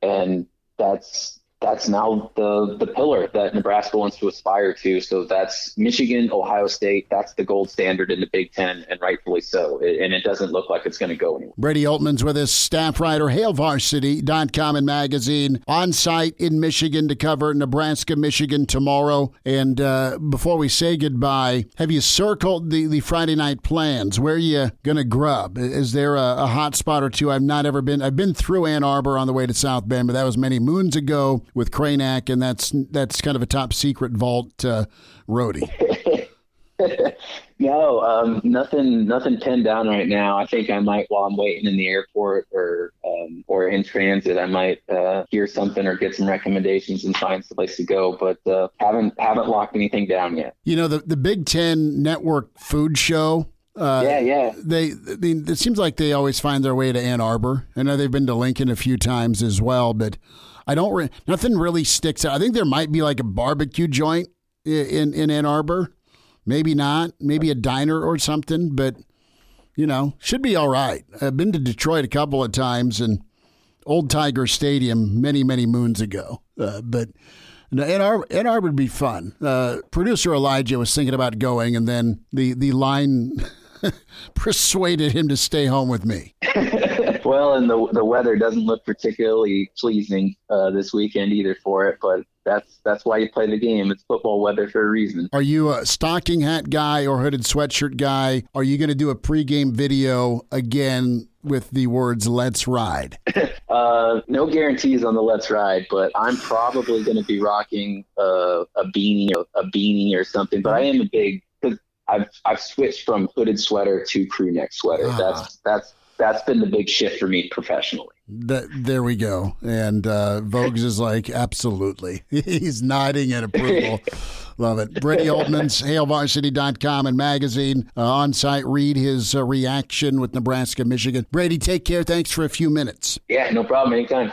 and that's that's now the the pillar that Nebraska wants to aspire to. So that's Michigan, Ohio State. That's the gold standard in the Big Ten, and rightfully so. and it doesn't look like it's going to go anywhere.
Brady Oltmans with us, staff writer, HailVarsity.com and magazine, on site in Michigan to cover Nebraska, Michigan tomorrow. And uh, before we say goodbye, have you circled the, the Friday night plans? Where are you going to grub? Is there a, a hot spot or two? I've not ever been. I've been through Ann Arbor on the way to South Bend, but that was many moons ago with Cranack, and that's that's kind of a top secret vault uh, roadie.
no, um, nothing, nothing pinned down right now. I think I might, while I'm waiting in the airport or um, or in transit, I might uh, hear something or get some recommendations and find some place to go. But uh, haven't haven't locked anything down yet.
You know, the the Big Ten Network food show.
Uh, yeah, yeah.
They, I mean, it seems like they always find their way to Ann Arbor. I know they've been to Lincoln a few times as well, but I don't. Re- nothing really sticks out. I think there might be like a barbecue joint in in Ann Arbor. Maybe not. Maybe a diner or something. But you know, should be all right. I've been to Detroit a couple of times and Old Tiger Stadium many many moons ago. Uh, but. Ann Arbor, Ann Arbor would be fun. Uh, producer Elijah was thinking about going, and then the the line persuaded him to stay home with me.
well, and the the weather doesn't look particularly pleasing uh, this weekend either for it, but that's that's why you play the game. It's football weather for a reason.
Are you a stocking hat guy or hooded sweatshirt guy? Are you going to do a pregame video again with the words "Let's ride"?
uh, no guarantees on the "Let's ride," but I'm probably going to be rocking uh, a beanie, a beanie or something. But I am a big I've I've switched from hooded sweater to crew neck sweater. Ah. That's that's that's been the big shift for me professionally.
That, there we go. And uh, Voges is like, absolutely. He's nodding in approval. Love it. Brady Oltmans, HailVarsity.com and magazine uh, on site. Read his uh, reaction with Nebraska, Michigan. Brady, take care. Thanks for a few minutes.
Yeah, no problem. Anytime.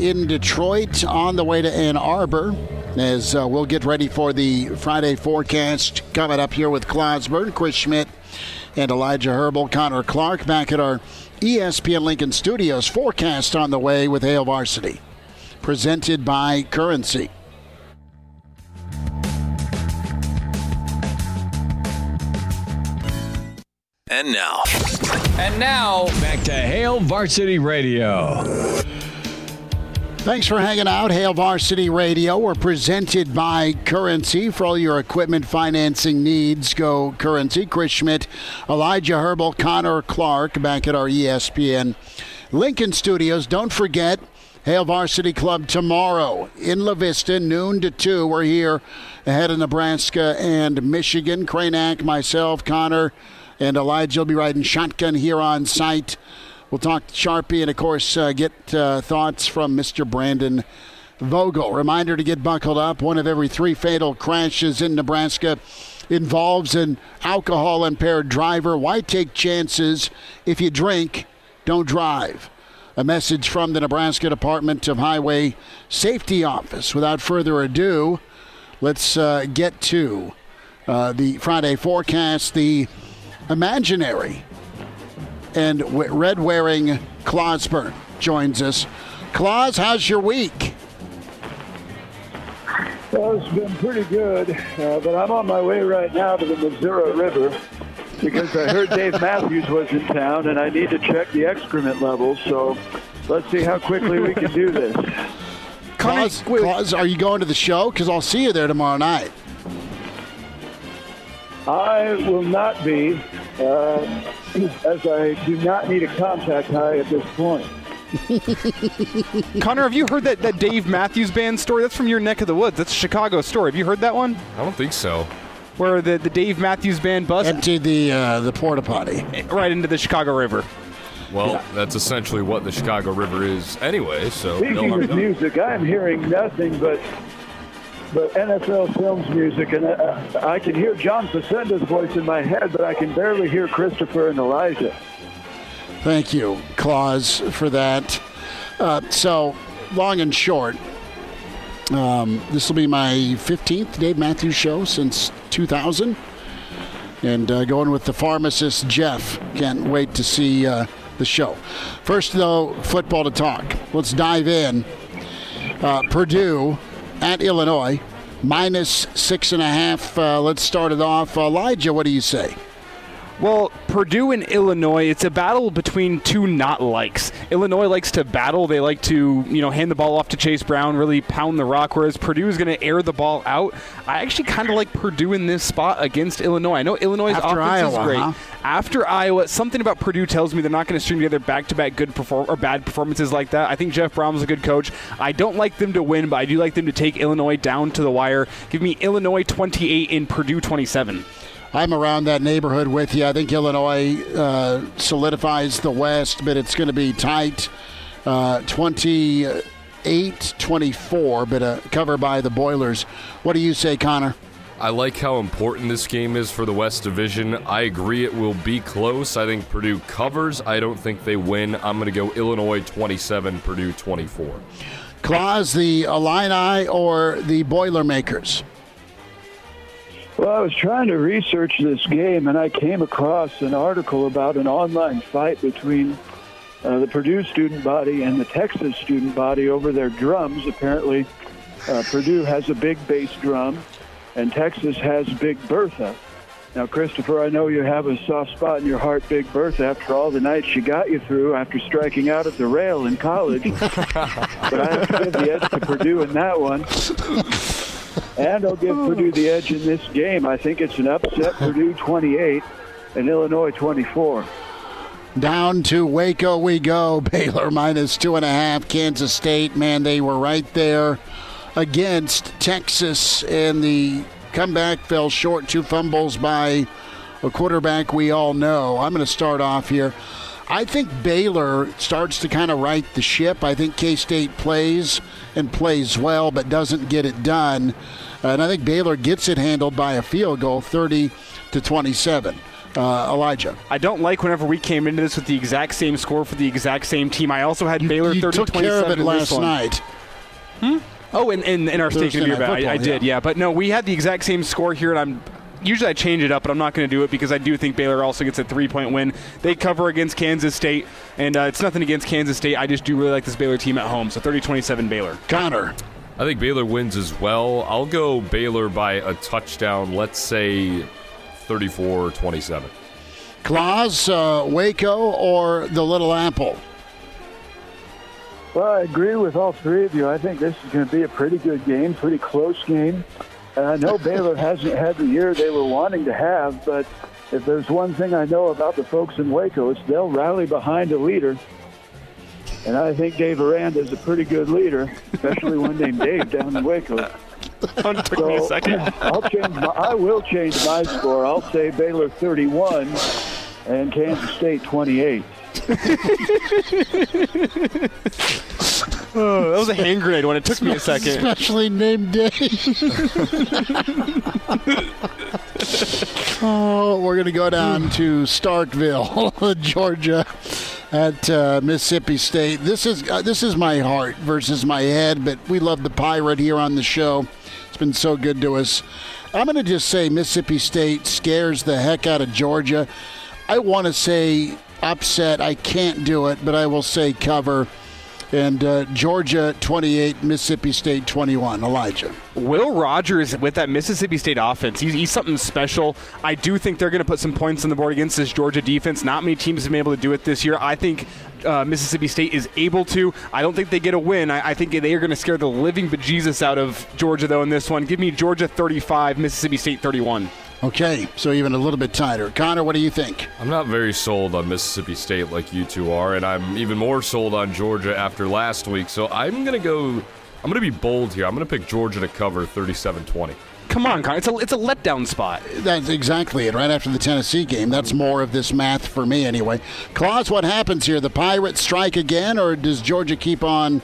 in Detroit on the way to Ann Arbor as uh, we'll get ready for the Friday forecast coming up here with Clausburn, Chris Schmitz, and Elijah Herbold, Connor Clark back at our ESPN Lincoln Studios. Forecast on the way with Hail Varsity, presented by Currency.
And now.
And now, back to Hail Varsity Radio.
Thanks for hanging out. Hail Varsity Radio. We're presented by Currency. For all your equipment financing needs, go Currency. Chris Schmitz, Elijah Herbold, Connor Clark back at our ESPN Lincoln Studios. Don't forget, Hail Varsity Club tomorrow in La Vista, noon to 2. We're here ahead of Nebraska and Michigan. Cranack, myself, Connor, and Elijah will be riding shotgun here on site. We'll talk to Sharpie and, of course, uh, get uh, thoughts from Mr. Brandon Vogel. Reminder to get buckled up. One of every three fatal crashes in Nebraska involves an alcohol impaired driver. Why take chances? If you drink, don't drive. A message from the Nebraska Department of Highway Safety Office. Without further ado, let's uh, get to uh, the Friday forecast. The imaginary and red wearing Clausburn joins us. Claus, how's your week?
Well, it's been pretty good, uh, but I'm on my way right now to the Missouri River because I heard Dave Matthews was in town and I need to check the excrement levels. So let's see how quickly we can do this.
Claus, Claus are you going to the show? Because I'll see you there tomorrow night.
I will not be, uh, as I do not need a contact high at this point.
Connor, have you heard that, that Dave Matthews Band story? That's from your neck of the woods. That's a Chicago story. Have you heard that one?
I don't think so.
Where the, the Dave Matthews Band bus
emptied the uh, the porta potty
right into the Chicago River.
Well, yeah. that's essentially what the Chicago River is anyway. So
speaking
no
of music, I am hearing nothing but but NFL films music, and uh, I can hear John Facenda's voice in my head, but I can barely hear Christopher and Elijah.
Thank you, Claus, for that. Uh, so, long and short, um, this will be my 15th Dave Matthews show since 2000. And uh, going with the pharmacist Jeff. Can't wait to see uh, the show. First, though, football to talk. Let's dive in. Uh, Purdue at Illinois, minus six and a half. Uh, let's start it off. Elijah, what do you say?
Well, Purdue and Illinois, it's a battle between two not likes. Illinois likes to battle. They like to, you know, hand the ball off to Chase Brown, really pound the rock, whereas Purdue is going to air the ball out. I actually kind of like Purdue in this spot against Illinois. I know Illinois'
After
offense
Iowa,
is great.
huh?
After Iowa, something about Purdue tells me they're not going to string together back-to-back good perform- or bad performances like that. I think Jeff Brohm's a good coach. I don't like them to win, but I do like them to take Illinois down to the wire. Give me Illinois 28 and Purdue 27.
I'm around that neighborhood with you. I think Illinois uh, solidifies the West, but it's going to be tight. Uh, 28 24, but a cover by the Boilers. What do you say, Connor?
I like how important this game is for the West Division. I agree it will be close. I think Purdue covers. I don't think they win. I'm going to go Illinois 27, Purdue 24.
Claus, the Illini or the Boilermakers?
Well, I was trying to research this game, and I came across an article about an online fight between uh, the Purdue student body and the Texas student body over their drums. Apparently, uh, Purdue has a big bass drum, and Texas has Big Bertha. Now, Christopher, I know you have a soft spot in your heart, Big Bertha, after all the nights she got you through after striking out at the rail in college. but I have to give the edge to Purdue in that one. And I'll give Purdue the edge in this game. I think it's an upset. Purdue 28 and Illinois 24.
Down to Waco we go. Baylor minus two and a half. Kansas State, man, they were right there against Texas, and the comeback fell short. Two fumbles by a quarterback we all know. I'm going to start off here. I think Baylor starts to kind of right the ship. I think K State plays and plays well, but doesn't get it done. And I think Baylor gets it handled by a field goal, 30 to 27. Uh, Elijah.
I don't like whenever we came into this with the exact same score for the exact same team. I also had
You,
Baylor
you
30
took care of it last
one.
night.
Oh, in, in, in our
Thursday
and beer bet, I, I
Football,
did,
yeah.
yeah. But no, we had the exact same score here, and I'm usually I change it up, but I'm not going to do it because I do think Baylor also gets a three point win. They cover against Kansas State, and uh, it's nothing against Kansas State. I just do really like this Baylor team at home. So 30-27 Baylor.
Connor.
I think Baylor wins as well. I'll go Baylor by a touchdown, let's say 34 27.
Claus, uh, Waco, or the Little Apple?
Well, I agree with all three of you. I think this is going to be a pretty good game, pretty close game. And I know Baylor hasn't had the year they were wanting to have, but if there's one thing I know about the folks in Waco, it's they'll rally behind a leader. And I think Dave Aranda is a pretty good leader, especially one named Dave down in Waco.
took me a second.
I'll change my, I will change my score. I'll say Baylor 31 and Kansas State 28.
Oh, that was a hand grenade when it took me a second.
Especially named Dave. oh, we're going to go down to Starkville, Georgia, at uh, Mississippi State. This is uh, this is my heart versus my head, but we love the pirate here on the show. It's been so good to us. I'm going to just say Mississippi State scares the heck out of Georgia. I want to say upset. I can't do it, but I will say cover. And uh, Georgia 28, Mississippi State 21. Elijah.
Will Rogers with that Mississippi State offense, he's, he's something special. I do think they're going to put some points on the board against this Georgia defense. Not many teams have been able to do it this year. I think uh, Mississippi State is able to. I don't think they get a win. I, I think they are going to scare the living bejesus out of Georgia, though, in this one. Give me Georgia 35, Mississippi State 31.
Okay, so even a little bit tighter. Connor, what do you think?
I'm not very sold on Mississippi State like you two are, and I'm even more sold on Georgia after last week. So I'm going to go, I'm going to be bold here. I'm going to pick Georgia to cover 37 20.
Come on, Connor. It's a, it's a letdown spot.
That's exactly it. Right after the Tennessee game. That's more of this math for me, anyway. Claus, what happens here? The Pirates strike again, or does Georgia keep on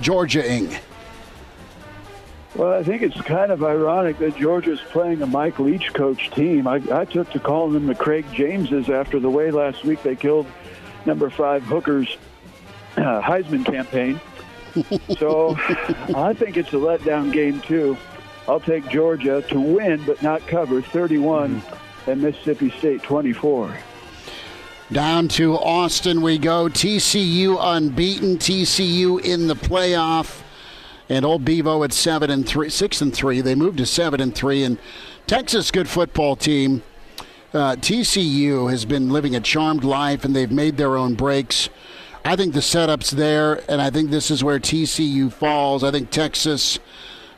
Georgia-ing?
Well, I think it's kind of ironic that Georgia's playing a Mike Leach coach team. I, I took to calling them the Craig Jameses after the way last week they killed number five Hooker's uh, Heisman campaign. so I think it's a letdown game, too. I'll take Georgia to win but not cover 31 and Mississippi State 24.
Down to Austin we go. TCU unbeaten. TCU in the playoff. And old Bevo at seven and three, six and three. They moved to seven and three. And Texas, good football team. Uh, TCU has been living a charmed life, and they've made their own breaks. I think the setup's there, and I think this is where TCU falls. I think Texas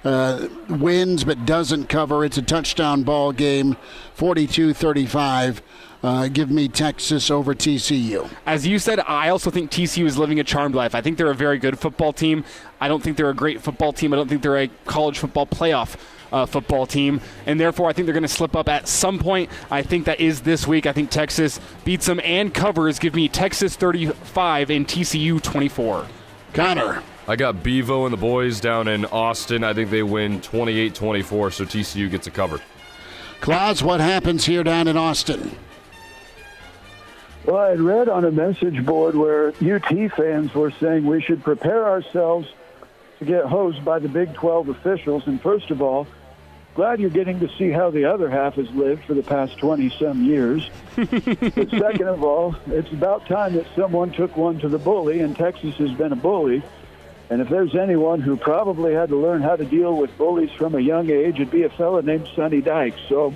uh, wins but doesn't cover. It's a touchdown ball game, 42-35. Uh, give me Texas over TCU.
As you said, I also think TCU is living a charmed life. I think they're a very good football team. I don't think they're a great football team. I don't think they're a college football playoff uh, football team, and therefore I think they're going to slip up at some point. I think that is this week. I think Texas beats them and covers. Give me Texas 35 and TCU 24.
Connor.
I got Bevo and the boys down in Austin. I think they win 28 24, so TCU gets a cover.
Claus, what happens here down in Austin?
Well, I had read on a message board where UT fans were saying we should prepare ourselves to get hosed by the Big 12 officials. And first of all, glad you're getting to see how the other half has lived for the past 20 some years. but second of all, it's about time that someone took one to the bully, and Texas has been a bully. And if there's anyone who probably had to learn how to deal with bullies from a young age, it'd be a fella named Sonny Dykes. So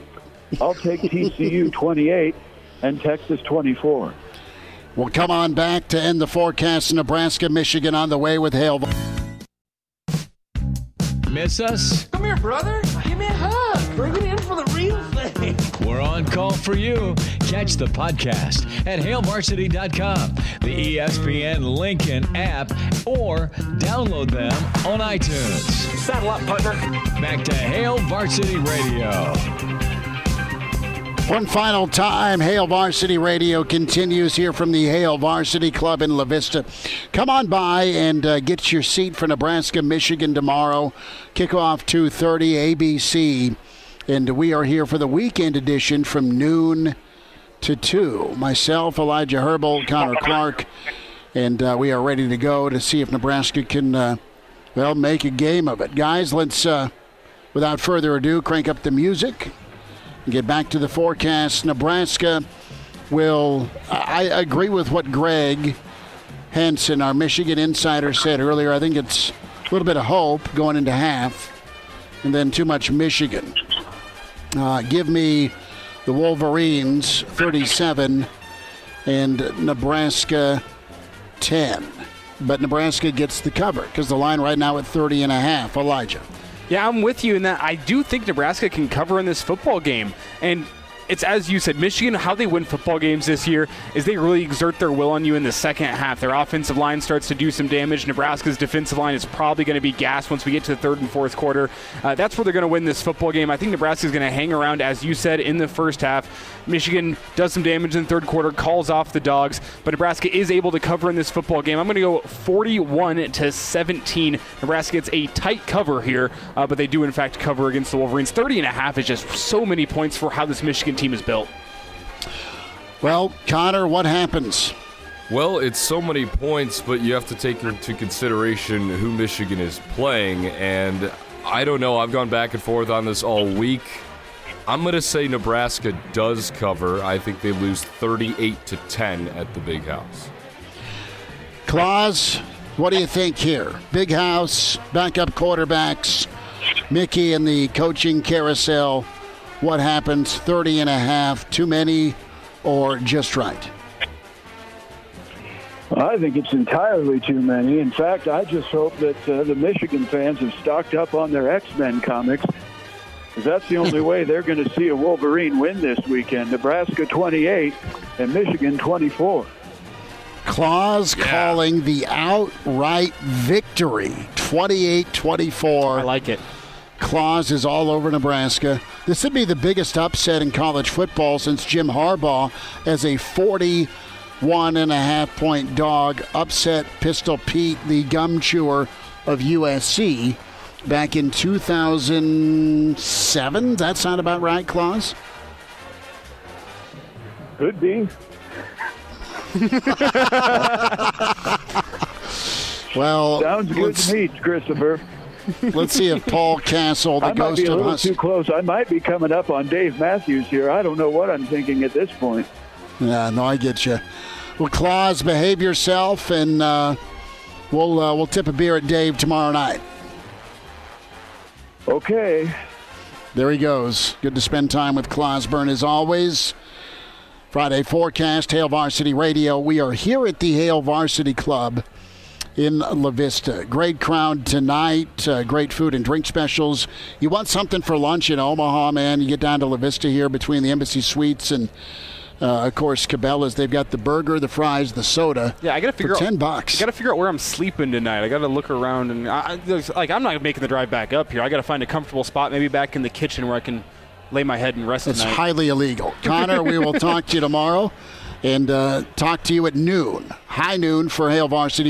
I'll take TCU 28 and Texas 24.
We'll come on back to end the forecast. Nebraska, Michigan on the way with Hail.
Miss us?
Come here, brother. Give me a hug. Bring it in for the real thing.
We're on call for you. Catch the podcast at hailvarsity.com, the ESPN Lincoln app, or download them on iTunes.
Saddle up, partner.
Back to Hail Varsity Radio.
One final time, Hail Varsity Radio continues here from the Hail Varsity Club in La Vista. Come on by and uh, get your seat for Nebraska, Michigan tomorrow. Kickoff 2:30 ABC, and we are here for the weekend edition from noon to two. Myself, Elijah Herbold, Connor Clark, and uh, we are ready to go to see if Nebraska can, uh, well, make a game of it. Guys, let's, uh, without further ado, crank up the music get back to the forecast. Nebraska will, I agree with what Greg Henson, our Michigan insider, said earlier. I think it's a little bit of hope going into half and then too much Michigan. Uh, give me the Wolverines 37 and Nebraska 10. But Nebraska gets the cover because the line right now at 30 and a half. Elijah.
Yeah, I'm with you in that I do think Nebraska can cover in this football game. And it's as you said, Michigan, how they win football games this year is they really exert their will on you in the second half. Their offensive line starts to do some damage. Nebraska's defensive line is probably going to be gassed once we get to the third and fourth quarter. Uh, that's where they're going to win this football game. I think Nebraska's going to hang around, as you said, in the first half. Michigan does some damage in the third quarter, calls off the dogs, but Nebraska is able to cover in this football game. I'm going to go 41 to 17. Nebraska gets a tight cover here, uh, but they do in fact cover against the Wolverines. 30 and a half is just so many points for how this Michigan team is built.
Well, Connor, what happens?
Well, it's so many points, but you have to take into consideration who Michigan is playing. And I don't know. I've gone back and forth on this all week. I'm going to say Nebraska does cover. I think they lose 38 to 10 at the Big House.
Claus, what do you think here? Big House, backup quarterbacks, Mickey and the coaching carousel. What happens? 30 and a half, too many, or just right?
I think it's entirely too many. In fact, I just hope that uh, the Michigan fans have stocked up on their X Men comics. Because that's the only way they're going to see a Wolverine win this weekend. Nebraska 28 and Michigan 24.
Claus calling the outright victory 28 24. I
like it.
Claus is all over Nebraska. This would be the biggest upset in college football since Jim Harbaugh, as a 41 and a half point dog, upset Pistol Pete, the gum chewer of USC, back in 2007. That sound about right, Claus?
Could be.
well,
sounds good to me, Christopher.
Let's see if Paul Castle, the
I might
ghost
be a
of
little
us.
too close. I might be coming up on Dave Matthews here. I don't know what I'm thinking at this point.
Yeah, no, I get you. Well, Claus, behave yourself, and uh, we'll uh, we'll tip a beer at Dave tomorrow night.
Okay.
There he goes. Good to spend time with Clausburn as always. Friday forecast, Hail Varsity Radio. We are here at the Hail Varsity Club in La Vista. Great crowd tonight. Uh, great food and drink specials. You want something for lunch in Omaha, man? You get down to La Vista here between the Embassy Suites and, uh, of course, Cabela's. They've got the burger, the fries, the soda.
Yeah, I gotta figure
for
out
ten bucks.
I gotta figure out where I'm sleeping tonight. I gotta look around and I, I- like I'm not making the drive back up here. I gotta find a comfortable spot, maybe back in the kitchen where I can lay my head and rest
It's
tonight.
highly illegal. Connor, we will talk to you tomorrow and uh, talk to you at noon, high noon for Hail Varsity.